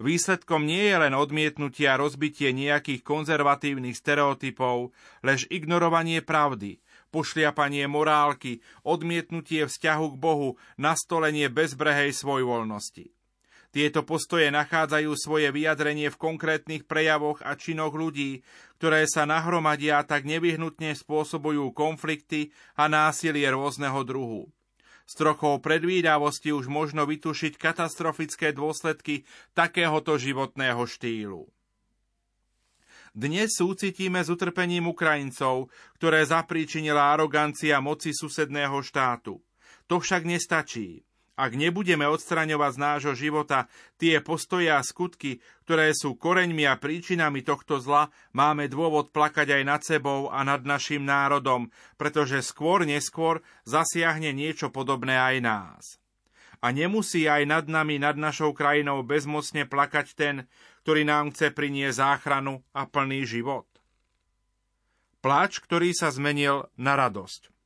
Výsledkom nie je len odmietnutie a rozbitie nejakých konzervatívnych stereotypov, lež ignorovanie pravdy, pošliapanie morálky, odmietnutie vzťahu k Bohu, nastolenie bezbrehej svojvoľnosti. Tieto postoje nachádzajú svoje vyjadrenie v konkrétnych prejavoch a činoch ľudí, ktoré sa nahromadia a tak nevyhnutne spôsobujú konflikty a násilie rôzneho druhu. S trochou predvídavosti už možno vytušiť katastrofické dôsledky takéhoto životného štýlu. Dnes súcitíme s utrpením Ukrajincov, ktoré zapríčinila arogancia moci susedného štátu. To však nestačí. Ak nebudeme odstraňovať z nášho života tie postoje a skutky, ktoré sú koreňmi a príčinami tohto zla, máme dôvod plakať aj nad sebou a nad našim národom, pretože skôr neskôr zasiahne niečo podobné aj nás. A nemusí aj nad nami, nad našou krajinou bezmocne plakať ten, ktorý nám chce priniesť záchranu a plný život. Pláč, ktorý sa zmenil na radosť.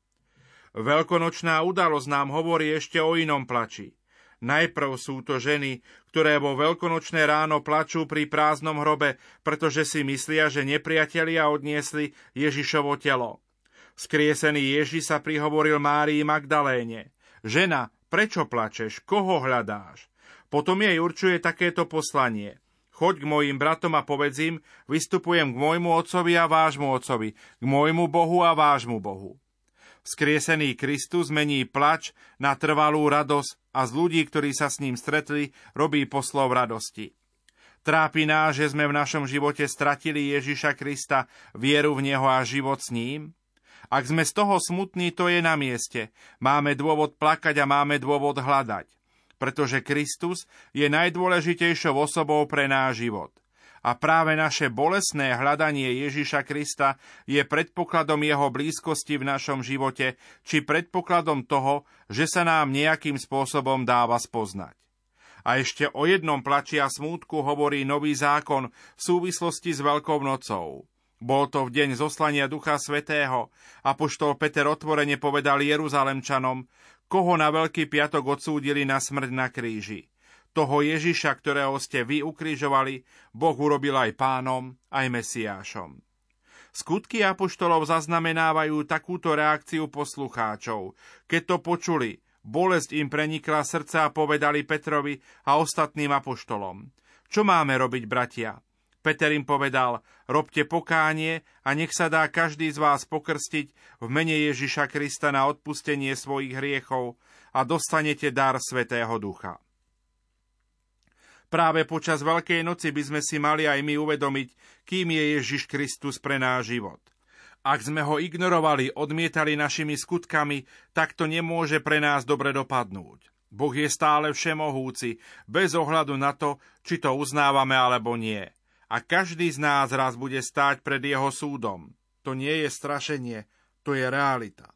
Veľkonočná udalosť nám hovorí ešte o inom plači. Najprv sú to ženy, ktoré vo veľkonočné ráno plačú pri prázdnom hrobe, pretože si myslia, že nepriatelia odniesli Ježišovo telo. Skriesený Ježi sa prihovoril Márii Magdaléne. Žena, prečo plačeš? Koho hľadáš? Potom jej určuje takéto poslanie. Choď k mojim bratom a povedz im, vystupujem k môjmu otcovi a vášmu otcovi, k môjmu Bohu a vášmu Bohu. Skriesený Kristus mení plač na trvalú radosť a z ľudí, ktorí sa s ním stretli, robí poslov radosti. Trápi nás, že sme v našom živote stratili Ježiša Krista, vieru v Neho a život s ním? Ak sme z toho smutní, to je na mieste. Máme dôvod plakať a máme dôvod hľadať. Pretože Kristus je najdôležitejšou osobou pre náš život. A práve naše bolesné hľadanie Ježiša Krista je predpokladom jeho blízkosti v našom živote, či predpokladom toho, že sa nám nejakým spôsobom dáva spoznať. A ešte o jednom plači a smútku hovorí nový zákon v súvislosti s Veľkou nocou. Bol to v deň zoslania Ducha Svetého. a poštol Peter otvorene povedal Jeruzalemčanom, koho na Veľký piatok odsúdili na smrť na kríži. Toho Ježiša, ktorého ste vy ukrižovali, Boh urobil aj pánom, aj Mesiášom. Skutky apoštolov zaznamenávajú takúto reakciu poslucháčov. Keď to počuli, bolesť im prenikla srdca a povedali Petrovi a ostatným apoštolom. Čo máme robiť, bratia? Peter im povedal, robte pokánie a nech sa dá každý z vás pokrstiť v mene Ježiša Krista na odpustenie svojich hriechov a dostanete dar Svetého Ducha. Práve počas Veľkej noci by sme si mali aj my uvedomiť, kým je Ježiš Kristus pre náš život. Ak sme ho ignorovali, odmietali našimi skutkami, tak to nemôže pre nás dobre dopadnúť. Boh je stále všemohúci, bez ohľadu na to, či to uznávame alebo nie. A každý z nás raz bude stáť pred jeho súdom. To nie je strašenie, to je realita.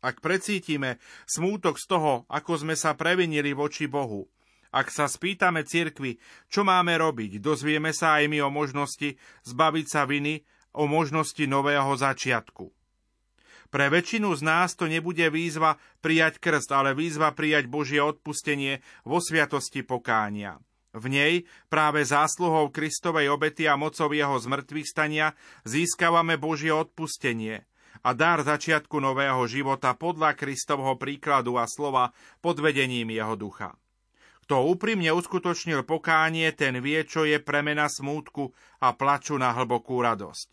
Ak precítime smútok z toho, ako sme sa previnili voči Bohu, ak sa spýtame cirkvi, čo máme robiť, dozvieme sa aj my o možnosti zbaviť sa viny, o možnosti nového začiatku. Pre väčšinu z nás to nebude výzva prijať krst, ale výzva prijať Božie odpustenie vo sviatosti pokánia. V nej práve zásluhou Kristovej obety a mocov jeho zmrtvých stania získavame Božie odpustenie a dar začiatku nového života podľa Kristovho príkladu a slova pod vedením jeho ducha. Kto úprimne uskutočnil pokánie, ten vie, čo je premena smútku a plaču na hlbokú radosť.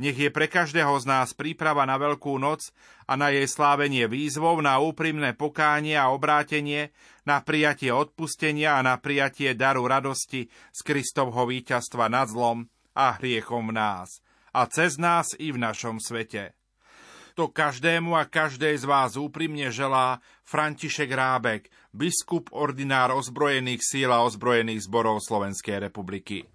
Nech je pre každého z nás príprava na Veľkú noc a na jej slávenie výzvou na úprimné pokánie a obrátenie, na prijatie odpustenia a na prijatie daru radosti z Kristovho víťazstva nad zlom a hriechom v nás a cez nás i v našom svete. To každému a každej z vás úprimne želá František Rábek, biskup ordinár ozbrojených síl a ozbrojených zborov Slovenskej republiky.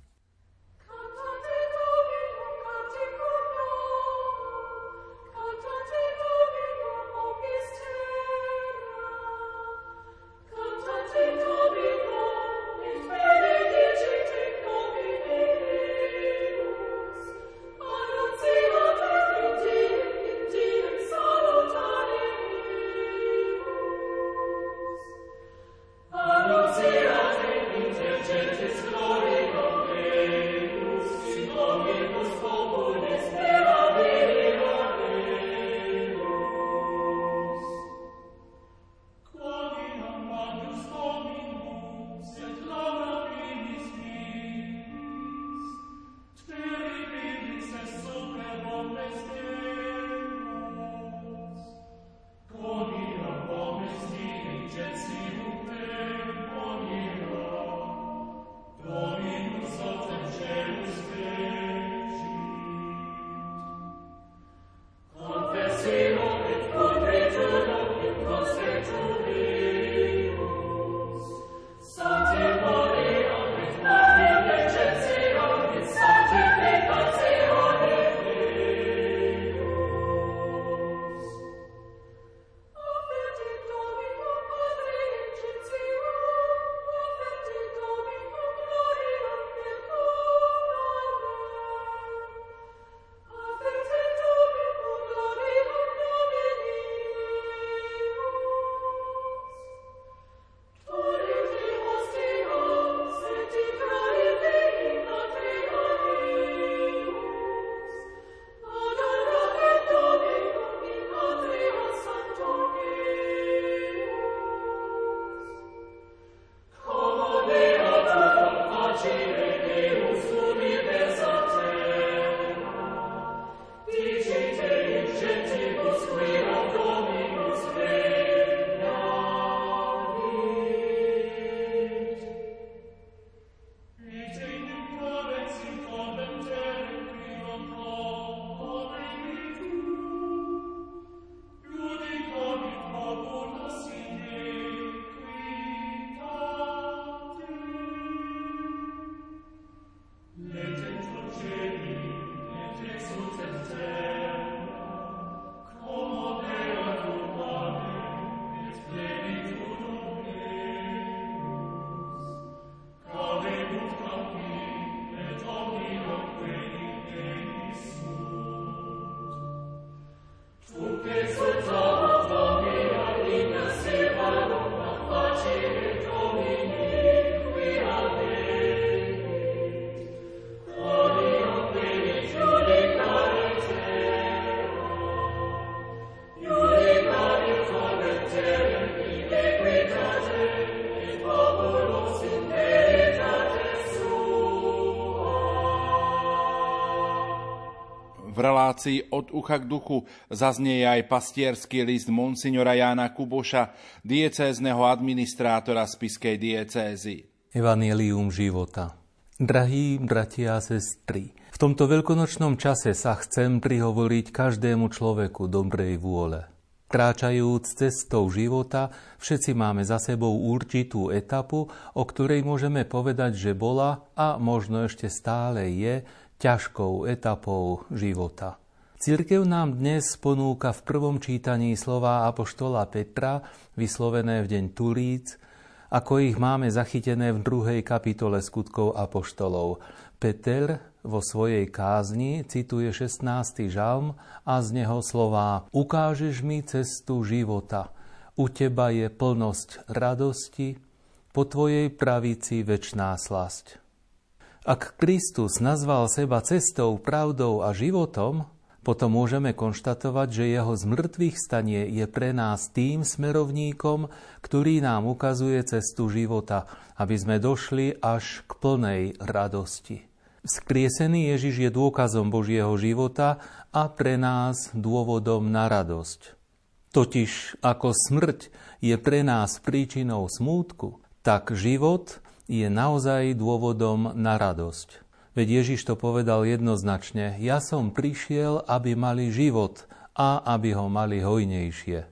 Relácii od ucha k duchu zaznie aj pastierský list monsignora Jána Kuboša, diecézneho administrátora spiskej diecézy. Evangelium života Drahí bratia a sestry, v tomto veľkonočnom čase sa chcem prihovoriť každému človeku dobrej vôle. Kráčajúc cestou života, všetci máme za sebou určitú etapu, o ktorej môžeme povedať, že bola a možno ešte stále je ťažkou etapou života. Církev nám dnes ponúka v prvom čítaní slova Apoštola Petra, vyslovené v deň Turíc, ako ich máme zachytené v druhej kapitole skutkov Apoštolov. Peter vo svojej kázni cituje 16. žalm a z neho slová Ukážeš mi cestu života, u teba je plnosť radosti, po tvojej pravici väčná slasť. Ak Kristus nazval seba cestou, pravdou a životom, potom môžeme konštatovať, že jeho zmrtvých stanie je pre nás tým smerovníkom, ktorý nám ukazuje cestu života, aby sme došli až k plnej radosti. Skriesený Ježiš je dôkazom Božieho života a pre nás dôvodom na radosť. Totiž ako smrť je pre nás príčinou smútku, tak život je naozaj dôvodom na radosť. Veď Ježiš to povedal jednoznačne, ja som prišiel, aby mali život a aby ho mali hojnejšie.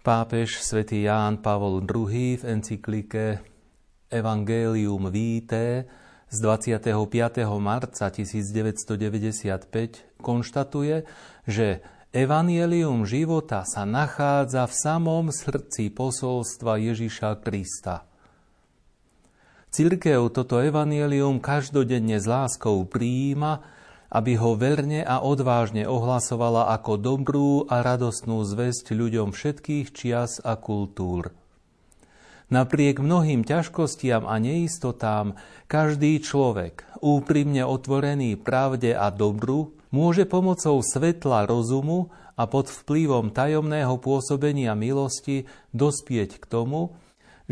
Pápež svätý Ján Pavol II v encyklike Evangelium Vitae z 25. marca 1995 konštatuje, že Evangelium života sa nachádza v samom srdci posolstva Ježiša Krista. Církev toto evanielium každodenne s láskou prijíma, aby ho verne a odvážne ohlasovala ako dobrú a radostnú zväzť ľuďom všetkých čias a kultúr. Napriek mnohým ťažkostiam a neistotám, každý človek, úprimne otvorený pravde a dobru, môže pomocou svetla rozumu a pod vplyvom tajomného pôsobenia milosti dospieť k tomu,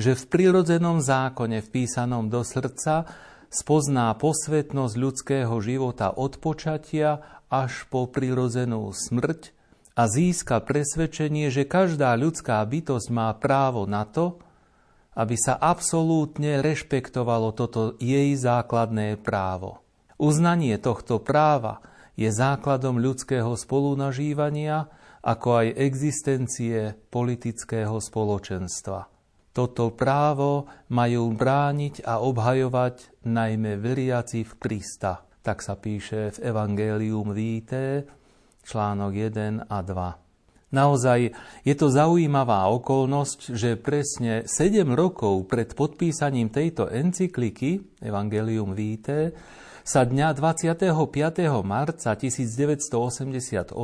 že v prirodzenom zákone vpísanom do srdca spozná posvetnosť ľudského života od počatia až po prirodzenú smrť a získa presvedčenie, že každá ľudská bytosť má právo na to, aby sa absolútne rešpektovalo toto jej základné právo. Uznanie tohto práva je základom ľudského spolunažívania, ako aj existencie politického spoločenstva. Toto právo majú brániť a obhajovať najmä veriaci v Krista. Tak sa píše v Evangelium Vitae, článok 1 a 2. Naozaj je to zaujímavá okolnosť, že presne 7 rokov pred podpísaním tejto encykliky Evangelium Vitae sa dňa 25. marca 1988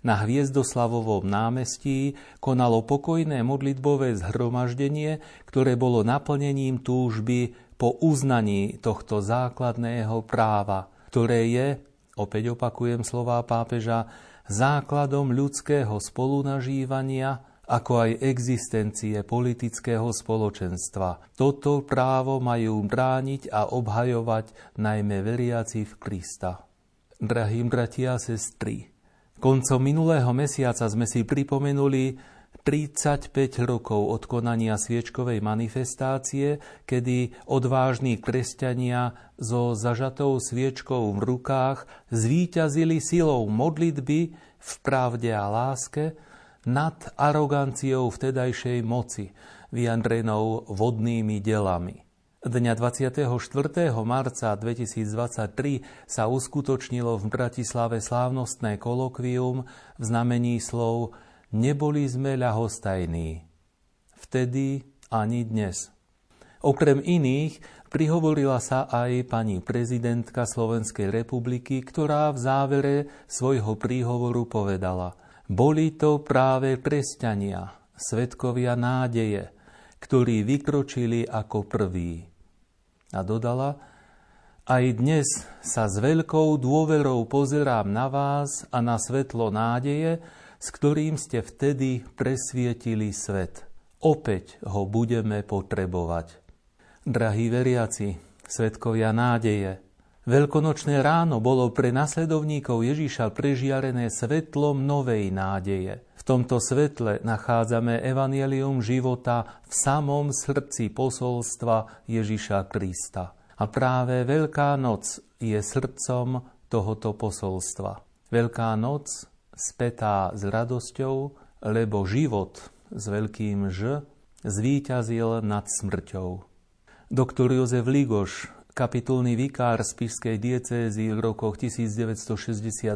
na Hviezdoslavovom námestí konalo pokojné modlitbové zhromaždenie, ktoré bolo naplnením túžby po uznaní tohto základného práva, ktoré je, opäť opakujem slová pápeža, základom ľudského spolunažívania ako aj existencie politického spoločenstva. Toto právo majú brániť a obhajovať najmä veriaci v Krista. Drahí bratia a sestry, koncom minulého mesiaca sme si pripomenuli 35 rokov od konania sviečkovej manifestácie, kedy odvážni kresťania so zažatou sviečkou v rukách zvíťazili silou modlitby v pravde a láske nad aroganciou vtedajšej moci, vyjadrenou vodnými delami. Dňa 24. marca 2023 sa uskutočnilo v Bratislave slávnostné kolokvium v znamení slov Neboli sme ľahostajní. Vtedy ani dnes. Okrem iných prihovorila sa aj pani prezidentka Slovenskej republiky, ktorá v závere svojho príhovoru povedala – boli to práve kresťania, svetkovia nádeje, ktorí vykročili ako prví. A dodala, aj dnes sa s veľkou dôverou pozerám na vás a na svetlo nádeje, s ktorým ste vtedy presvietili svet. Opäť ho budeme potrebovať. Drahí veriaci, svetkovia nádeje, Veľkonočné ráno bolo pre nasledovníkov Ježíša prežiarené svetlom novej nádeje. V tomto svetle nachádzame evanielium života v samom srdci posolstva Ježíša Krista. A práve Veľká noc je srdcom tohoto posolstva. Veľká noc spätá s radosťou, lebo život s veľkým Ž zvíťazil nad smrťou. Doktor Jozef Ligoš kapitulný vikár z Pišskej diecézy v rokoch 1968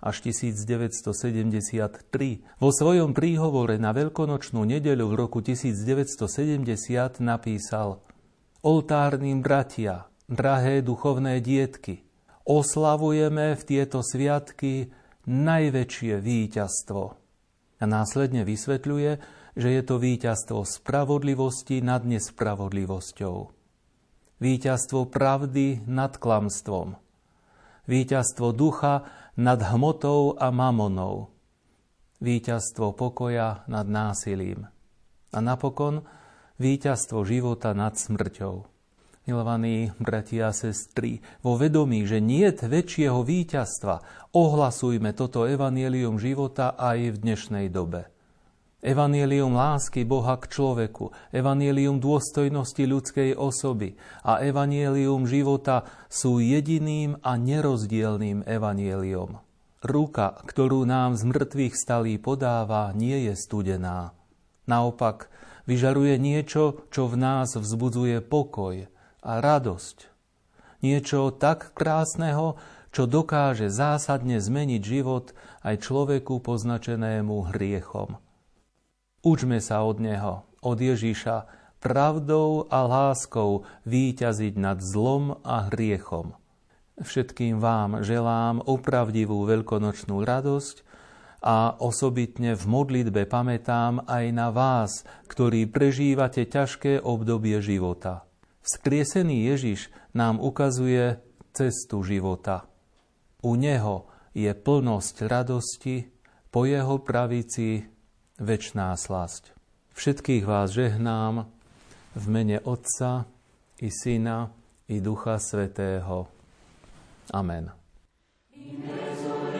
až 1973, vo svojom príhovore na veľkonočnú nedeľu v roku 1970 napísal Oltárnym bratia, drahé duchovné dietky, oslavujeme v tieto sviatky najväčšie víťazstvo. A následne vysvetľuje, že je to víťazstvo spravodlivosti nad nespravodlivosťou víťazstvo pravdy nad klamstvom, víťazstvo ducha nad hmotou a mamonou, víťazstvo pokoja nad násilím a napokon víťazstvo života nad smrťou. Milovaní bratia a sestry, vo vedomí, že nie väčšieho víťazstva, ohlasujme toto evanielium života aj v dnešnej dobe. Evangelium lásky Boha k človeku, evangelium dôstojnosti ľudskej osoby a evangelium života sú jediným a nerozdielným evangeliom. Ruka, ktorú nám z mŕtvych stalí podáva, nie je studená. Naopak, vyžaruje niečo, čo v nás vzbudzuje pokoj a radosť. Niečo tak krásneho, čo dokáže zásadne zmeniť život aj človeku poznačenému hriechom. Učme sa od Neho, od Ježíša, pravdou a láskou výťaziť nad zlom a hriechom. Všetkým vám želám opravdivú veľkonočnú radosť a osobitne v modlitbe pamätám aj na vás, ktorí prežívate ťažké obdobie života. Vzkriesený Ježiš nám ukazuje cestu života. U Neho je plnosť radosti, po Jeho pravici väčná slasť. Všetkých vás žehnám v mene Otca i Syna i Ducha Svetého. Amen. Amen.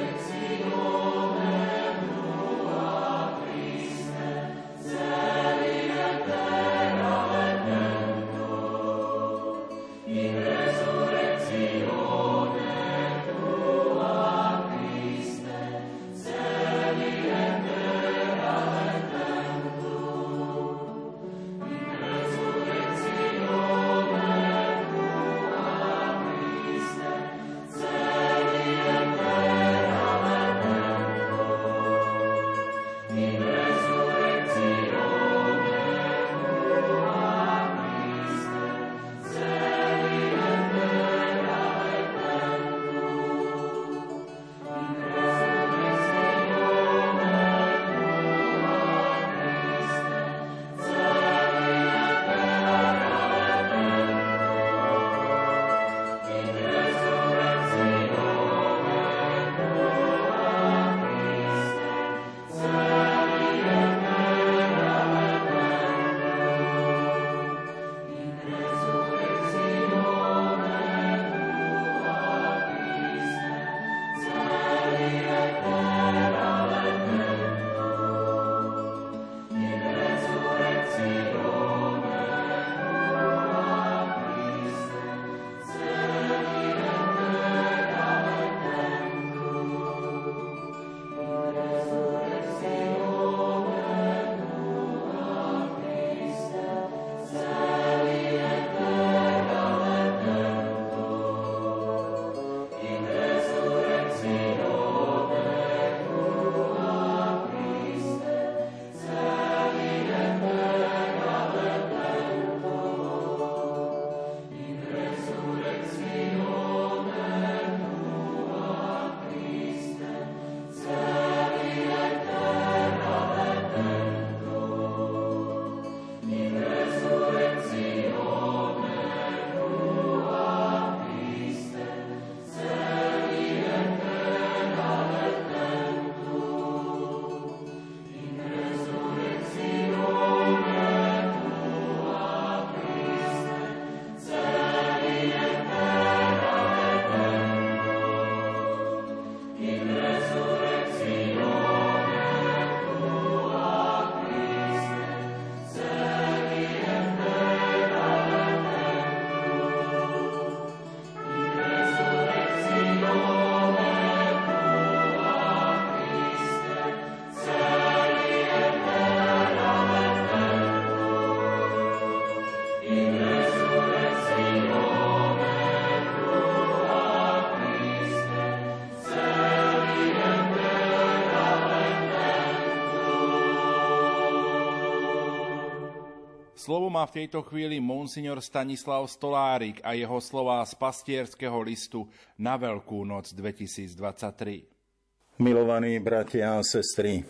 Slovo má v tejto chvíli monsignor Stanislav Stolárik a jeho slová z pastierského listu na Veľkú noc 2023. Milovaní bratia a sestry,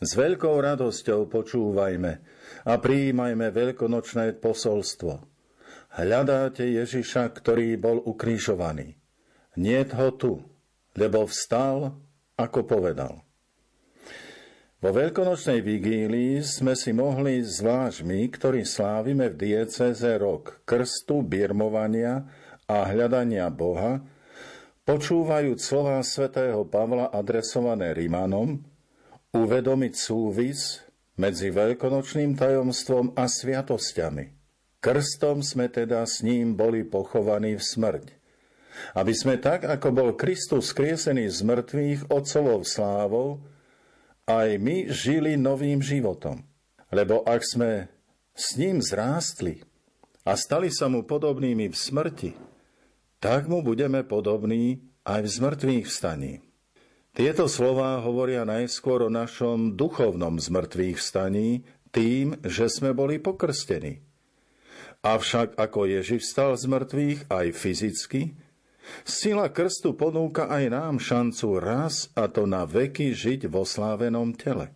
s veľkou radosťou počúvajme a prijímajme veľkonočné posolstvo. Hľadáte Ježiša, ktorý bol ukrižovaný. Niet ho tu, lebo vstal, ako povedal. Vo veľkonočnej vigílii sme si mohli zvlášť my, ktorí slávime v dieceze rok krstu, birmovania a hľadania Boha, počúvajúc slova svätého Pavla adresované Rimanom, uvedomiť súvis medzi veľkonočným tajomstvom a sviatosťami. Krstom sme teda s ním boli pochovaní v smrť. Aby sme tak, ako bol Kristus skriesený z mŕtvych otcovou slávou, aj my žili novým životom. Lebo ak sme s ním zrástli a stali sa mu podobnými v smrti, tak mu budeme podobní aj v zmrtvých vstaní. Tieto slová hovoria najskôr o našom duchovnom zmrtvých vstaní, tým, že sme boli pokrstení. Avšak ako Ježiš stal z mŕtvych aj fyzicky, Sila krstu ponúka aj nám šancu raz a to na veky žiť vo slávenom tele.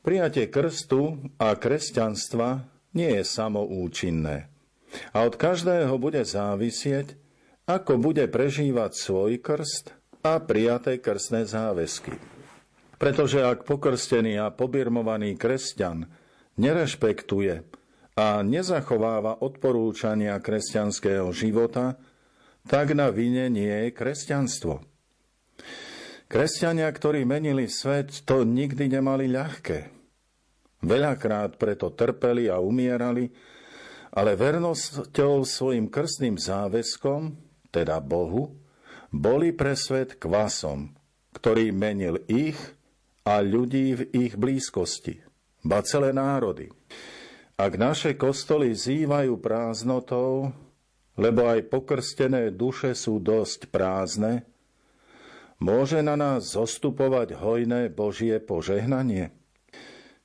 Prijatie krstu a kresťanstva nie je samoučinné a od každého bude závisieť, ako bude prežívať svoj krst a prijaté krstné záväzky. Pretože ak pokrstený a pobirmovaný kresťan nerešpektuje a nezachováva odporúčania kresťanského života, tak na vine nie je kresťanstvo. Kresťania, ktorí menili svet, to nikdy nemali ľahké. Veľakrát preto trpeli a umierali, ale vernosťou svojim krstným záväzkom, teda Bohu, boli pre svet kvasom, ktorý menil ich a ľudí v ich blízkosti, ba celé národy. Ak naše kostoly zývajú prázdnotou, lebo aj pokrstené duše sú dosť prázdne, môže na nás zostupovať hojné Božie požehnanie?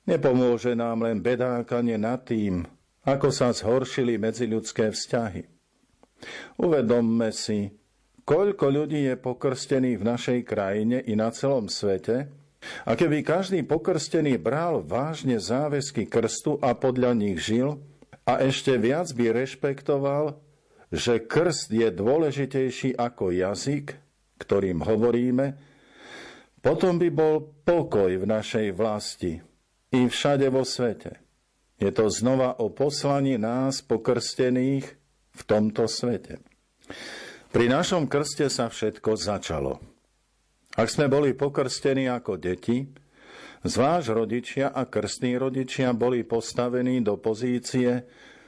Nepomôže nám len bedákanie nad tým, ako sa zhoršili medziľudské vzťahy. Uvedomme si, koľko ľudí je pokrstených v našej krajine i na celom svete, a keby každý pokrstený bral vážne záväzky krstu a podľa nich žil, a ešte viac by rešpektoval že krst je dôležitejší ako jazyk, ktorým hovoríme, potom by bol pokoj v našej vlasti i všade vo svete. Je to znova o poslaní nás pokrstených v tomto svete. Pri našom krste sa všetko začalo. Ak sme boli pokrstení ako deti, zvlášť rodičia a krstní rodičia boli postavení do pozície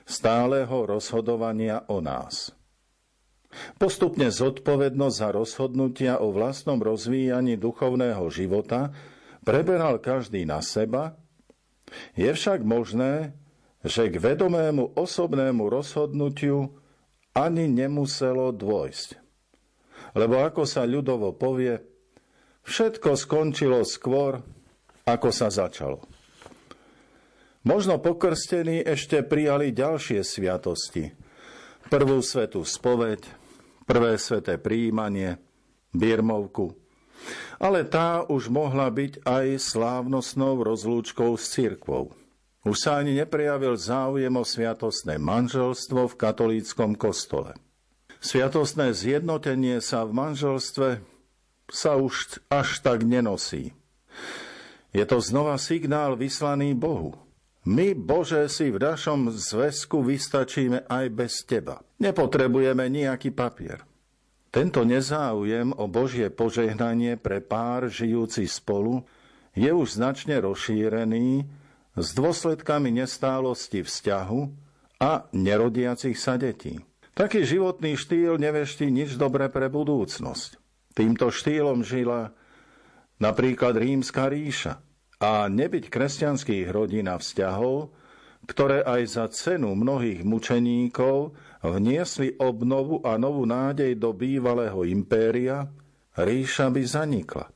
stáleho rozhodovania o nás. Postupne zodpovednosť za rozhodnutia o vlastnom rozvíjaní duchovného života preberal každý na seba, je však možné, že k vedomému osobnému rozhodnutiu ani nemuselo dôjsť. Lebo ako sa ľudovo povie, všetko skončilo skôr, ako sa začalo. Možno pokrstení ešte prijali ďalšie sviatosti. Prvú svetú spoveď, prvé sveté príjmanie, birmovku. Ale tá už mohla byť aj slávnostnou rozlúčkou s cirkvou. Už sa ani neprejavil záujem o sviatostné manželstvo v katolíckom kostole. Sviatostné zjednotenie sa v manželstve sa už až tak nenosí. Je to znova signál vyslaný Bohu. My, Bože, si v našom zväzku vystačíme aj bez Teba. Nepotrebujeme nejaký papier. Tento nezáujem o Božie požehnanie pre pár žijúci spolu je už značne rozšírený s dôsledkami nestálosti vzťahu a nerodiacich sa detí. Taký životný štýl neveští nič dobré pre budúcnosť. Týmto štýlom žila napríklad rímska ríša – a nebyť kresťanských rodín a vzťahov, ktoré aj za cenu mnohých mučeníkov vniesli obnovu a novú nádej do bývalého impéria, ríša by zanikla.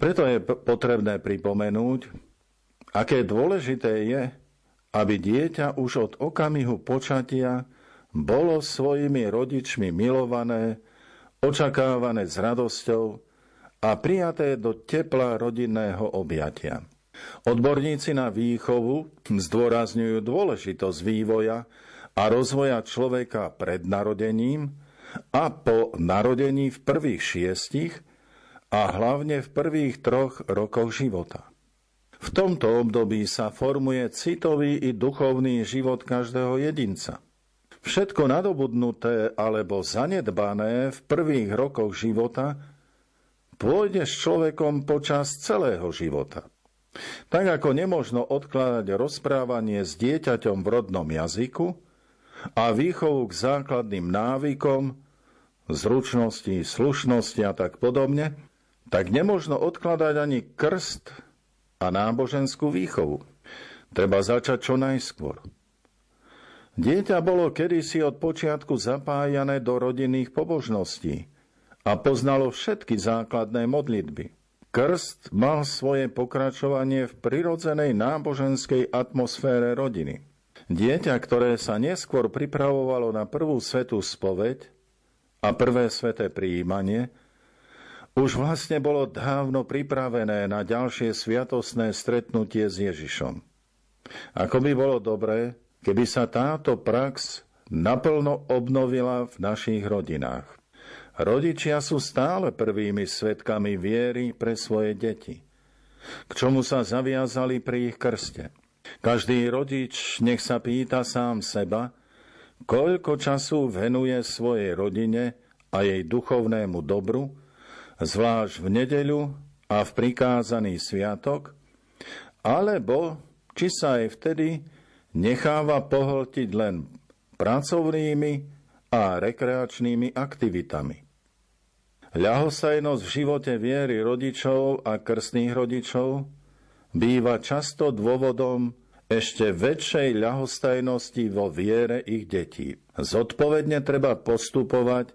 Preto je potrebné pripomenúť, aké dôležité je, aby dieťa už od okamihu počatia bolo svojimi rodičmi milované, očakávané s radosťou a prijaté do tepla rodinného objatia. Odborníci na výchovu zdôrazňujú dôležitosť vývoja a rozvoja človeka pred narodením a po narodení v prvých šiestich a hlavne v prvých troch rokoch života. V tomto období sa formuje citový i duchovný život každého jedinca. Všetko nadobudnuté alebo zanedbané v prvých rokoch života pôjde s človekom počas celého života. Tak ako nemožno odkladať rozprávanie s dieťaťom v rodnom jazyku a výchovu k základným návykom, zručnosti, slušnosti a tak podobne, tak nemožno odkladať ani krst a náboženskú výchovu. Treba začať čo najskôr. Dieťa bolo kedysi od počiatku zapájané do rodinných pobožností a poznalo všetky základné modlitby. Krst mal svoje pokračovanie v prirodzenej náboženskej atmosfére rodiny. Dieťa, ktoré sa neskôr pripravovalo na prvú svetú spoveď a prvé sveté prijímanie, už vlastne bolo dávno pripravené na ďalšie sviatosné stretnutie s Ježišom. Ako by bolo dobré, keby sa táto prax naplno obnovila v našich rodinách. Rodičia sú stále prvými svetkami viery pre svoje deti, k čomu sa zaviazali pri ich krste. Každý rodič nech sa pýta sám seba, koľko času venuje svojej rodine a jej duchovnému dobru, zvlášť v nedeľu a v prikázaný sviatok, alebo či sa aj vtedy necháva pohltiť len pracovnými a rekreačnými aktivitami. Ľahostajnosť v živote viery rodičov a krstných rodičov býva často dôvodom ešte väčšej ľahostajnosti vo viere ich detí. Zodpovedne treba postupovať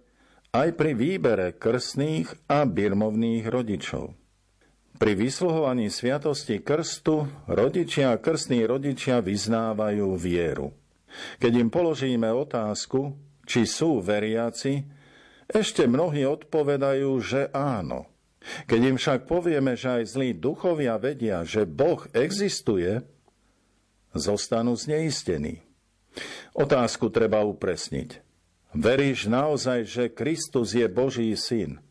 aj pri výbere krstných a birmovných rodičov. Pri vysluhovaní sviatosti krstu rodičia a krstní rodičia vyznávajú vieru. Keď im položíme otázku, či sú veriaci, ešte mnohí odpovedajú, že áno. Keď im však povieme, že aj zlí duchovia vedia, že Boh existuje, zostanú zneistení. Otázku treba upresniť. Veríš naozaj, že Kristus je Boží syn –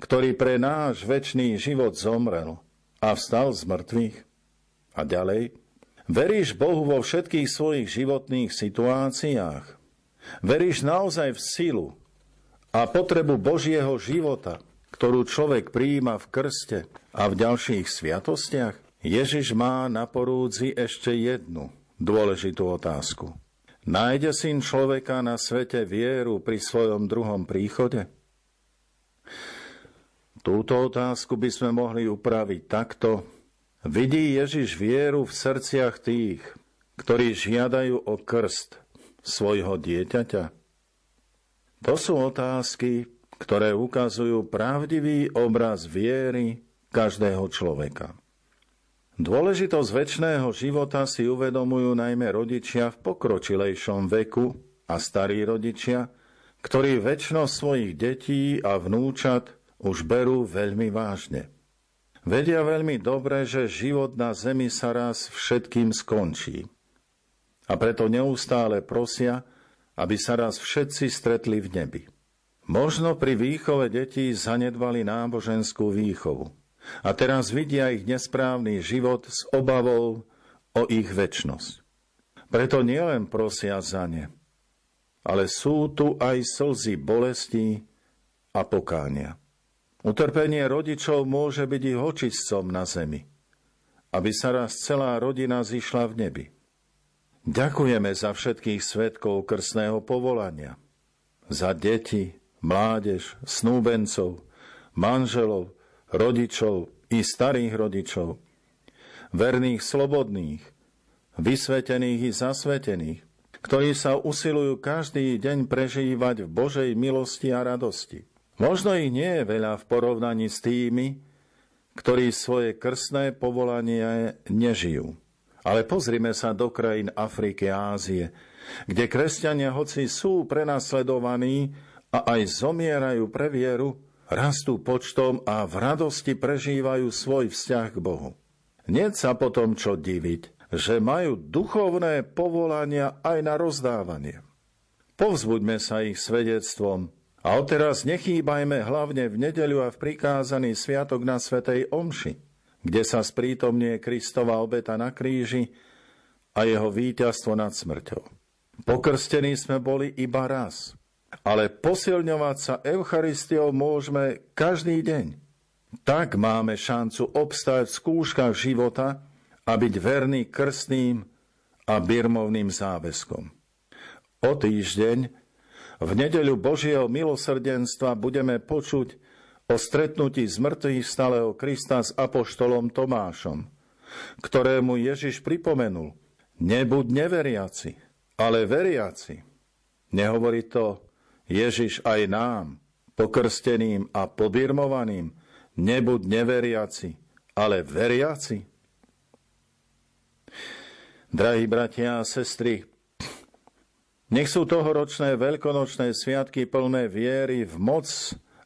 ktorý pre náš väčší život zomrel a vstal z mŕtvych? A ďalej, veríš Bohu vo všetkých svojich životných situáciách? Veríš naozaj v silu a potrebu Božieho života, ktorú človek prijíma v krste a v ďalších sviatostiach? Ježiš má na porúdzi ešte jednu dôležitú otázku. Nájde syn človeka na svete vieru pri svojom druhom príchode? Túto otázku by sme mohli upraviť takto. Vidí Ježiš vieru v srdciach tých, ktorí žiadajú o krst svojho dieťaťa? To sú otázky, ktoré ukazujú pravdivý obraz viery každého človeka. Dôležitosť väčšného života si uvedomujú najmä rodičia v pokročilejšom veku a starí rodičia, ktorí väčšnosť svojich detí a vnúčat už berú veľmi vážne. Vedia veľmi dobre, že život na zemi sa raz všetkým skončí. A preto neustále prosia, aby sa raz všetci stretli v nebi. Možno pri výchove detí zanedbali náboženskú výchovu a teraz vidia ich nesprávny život s obavou o ich väčnosť. Preto nielen prosia za ne, ale sú tu aj slzy bolesti a pokánia. Utrpenie rodičov môže byť ich očistcom na zemi, aby sa raz celá rodina zišla v nebi. Ďakujeme za všetkých svetkov krstného povolania, za deti, mládež, snúbencov, manželov, rodičov i starých rodičov, verných slobodných, vysvetených i zasvetených, ktorí sa usilujú každý deň prežívať v Božej milosti a radosti. Možno ich nie je veľa v porovnaní s tými, ktorí svoje krstné povolanie nežijú Ale pozrime sa do krajín Afriky a Ázie, kde kresťania, hoci sú prenasledovaní a aj zomierajú pre vieru, rastú počtom a v radosti prežívajú svoj vzťah k Bohu. Nie sa potom čo diviť, že majú duchovné povolania aj na rozdávanie. Povzbuďme sa ich svedectvom a odteraz nechýbajme hlavne v nedeľu a v prikázaný sviatok na Svetej Omši, kde sa sprítomnie Kristova obeta na kríži a jeho víťazstvo nad smrťou. Pokrstení sme boli iba raz, ale posilňovať sa Eucharistiou môžeme každý deň. Tak máme šancu obstáť v skúškach života a byť verný krstným a birmovným záväzkom. O týždeň v nedeľu Božieho milosrdenstva budeme počuť o stretnutí z mŕtvych stáleho Krista s apoštolom Tomášom, ktorému Ježiš pripomenul, nebuď neveriaci, ale veriaci. Nehovorí to Ježiš aj nám, pokrsteným a pobirmovaným, nebuď neveriaci, ale veriaci. Drahí bratia a sestry, nech sú tohoročné veľkonočné sviatky plné viery v moc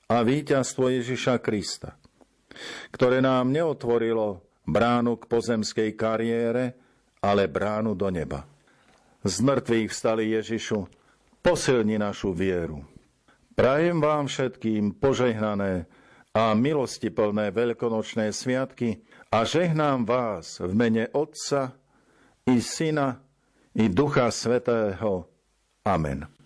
a víťazstvo Ježiša Krista, ktoré nám neotvorilo bránu k pozemskej kariére, ale bránu do neba. Z mŕtvych vstali Ježišu, posilni našu vieru. Prajem vám všetkým požehnané a milosti plné veľkonočné sviatky a žehnám vás v mene Otca i Syna i Ducha Svetého. Amen.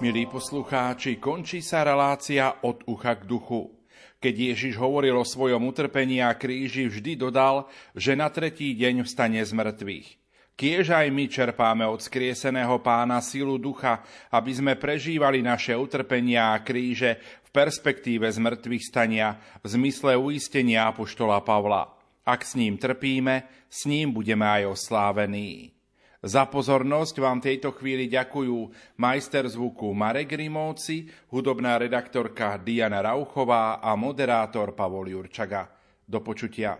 Milí poslucháči, končí sa relácia od ucha k duchu. Keď Ježiš hovoril o svojom utrpení a kríži, vždy dodal, že na tretí deň vstane z mŕtvych. Kiež aj my čerpáme od skrieseného pána silu ducha, aby sme prežívali naše utrpenia a kríže v perspektíve z mŕtvych stania v zmysle uistenia apoštola Pavla. Ak s ním trpíme, s ním budeme aj oslávení. Za pozornosť vám tejto chvíli ďakujú majster zvuku Marek Rimovci, hudobná redaktorka Diana Rauchová a moderátor Pavol Jurčaga. Do počutia.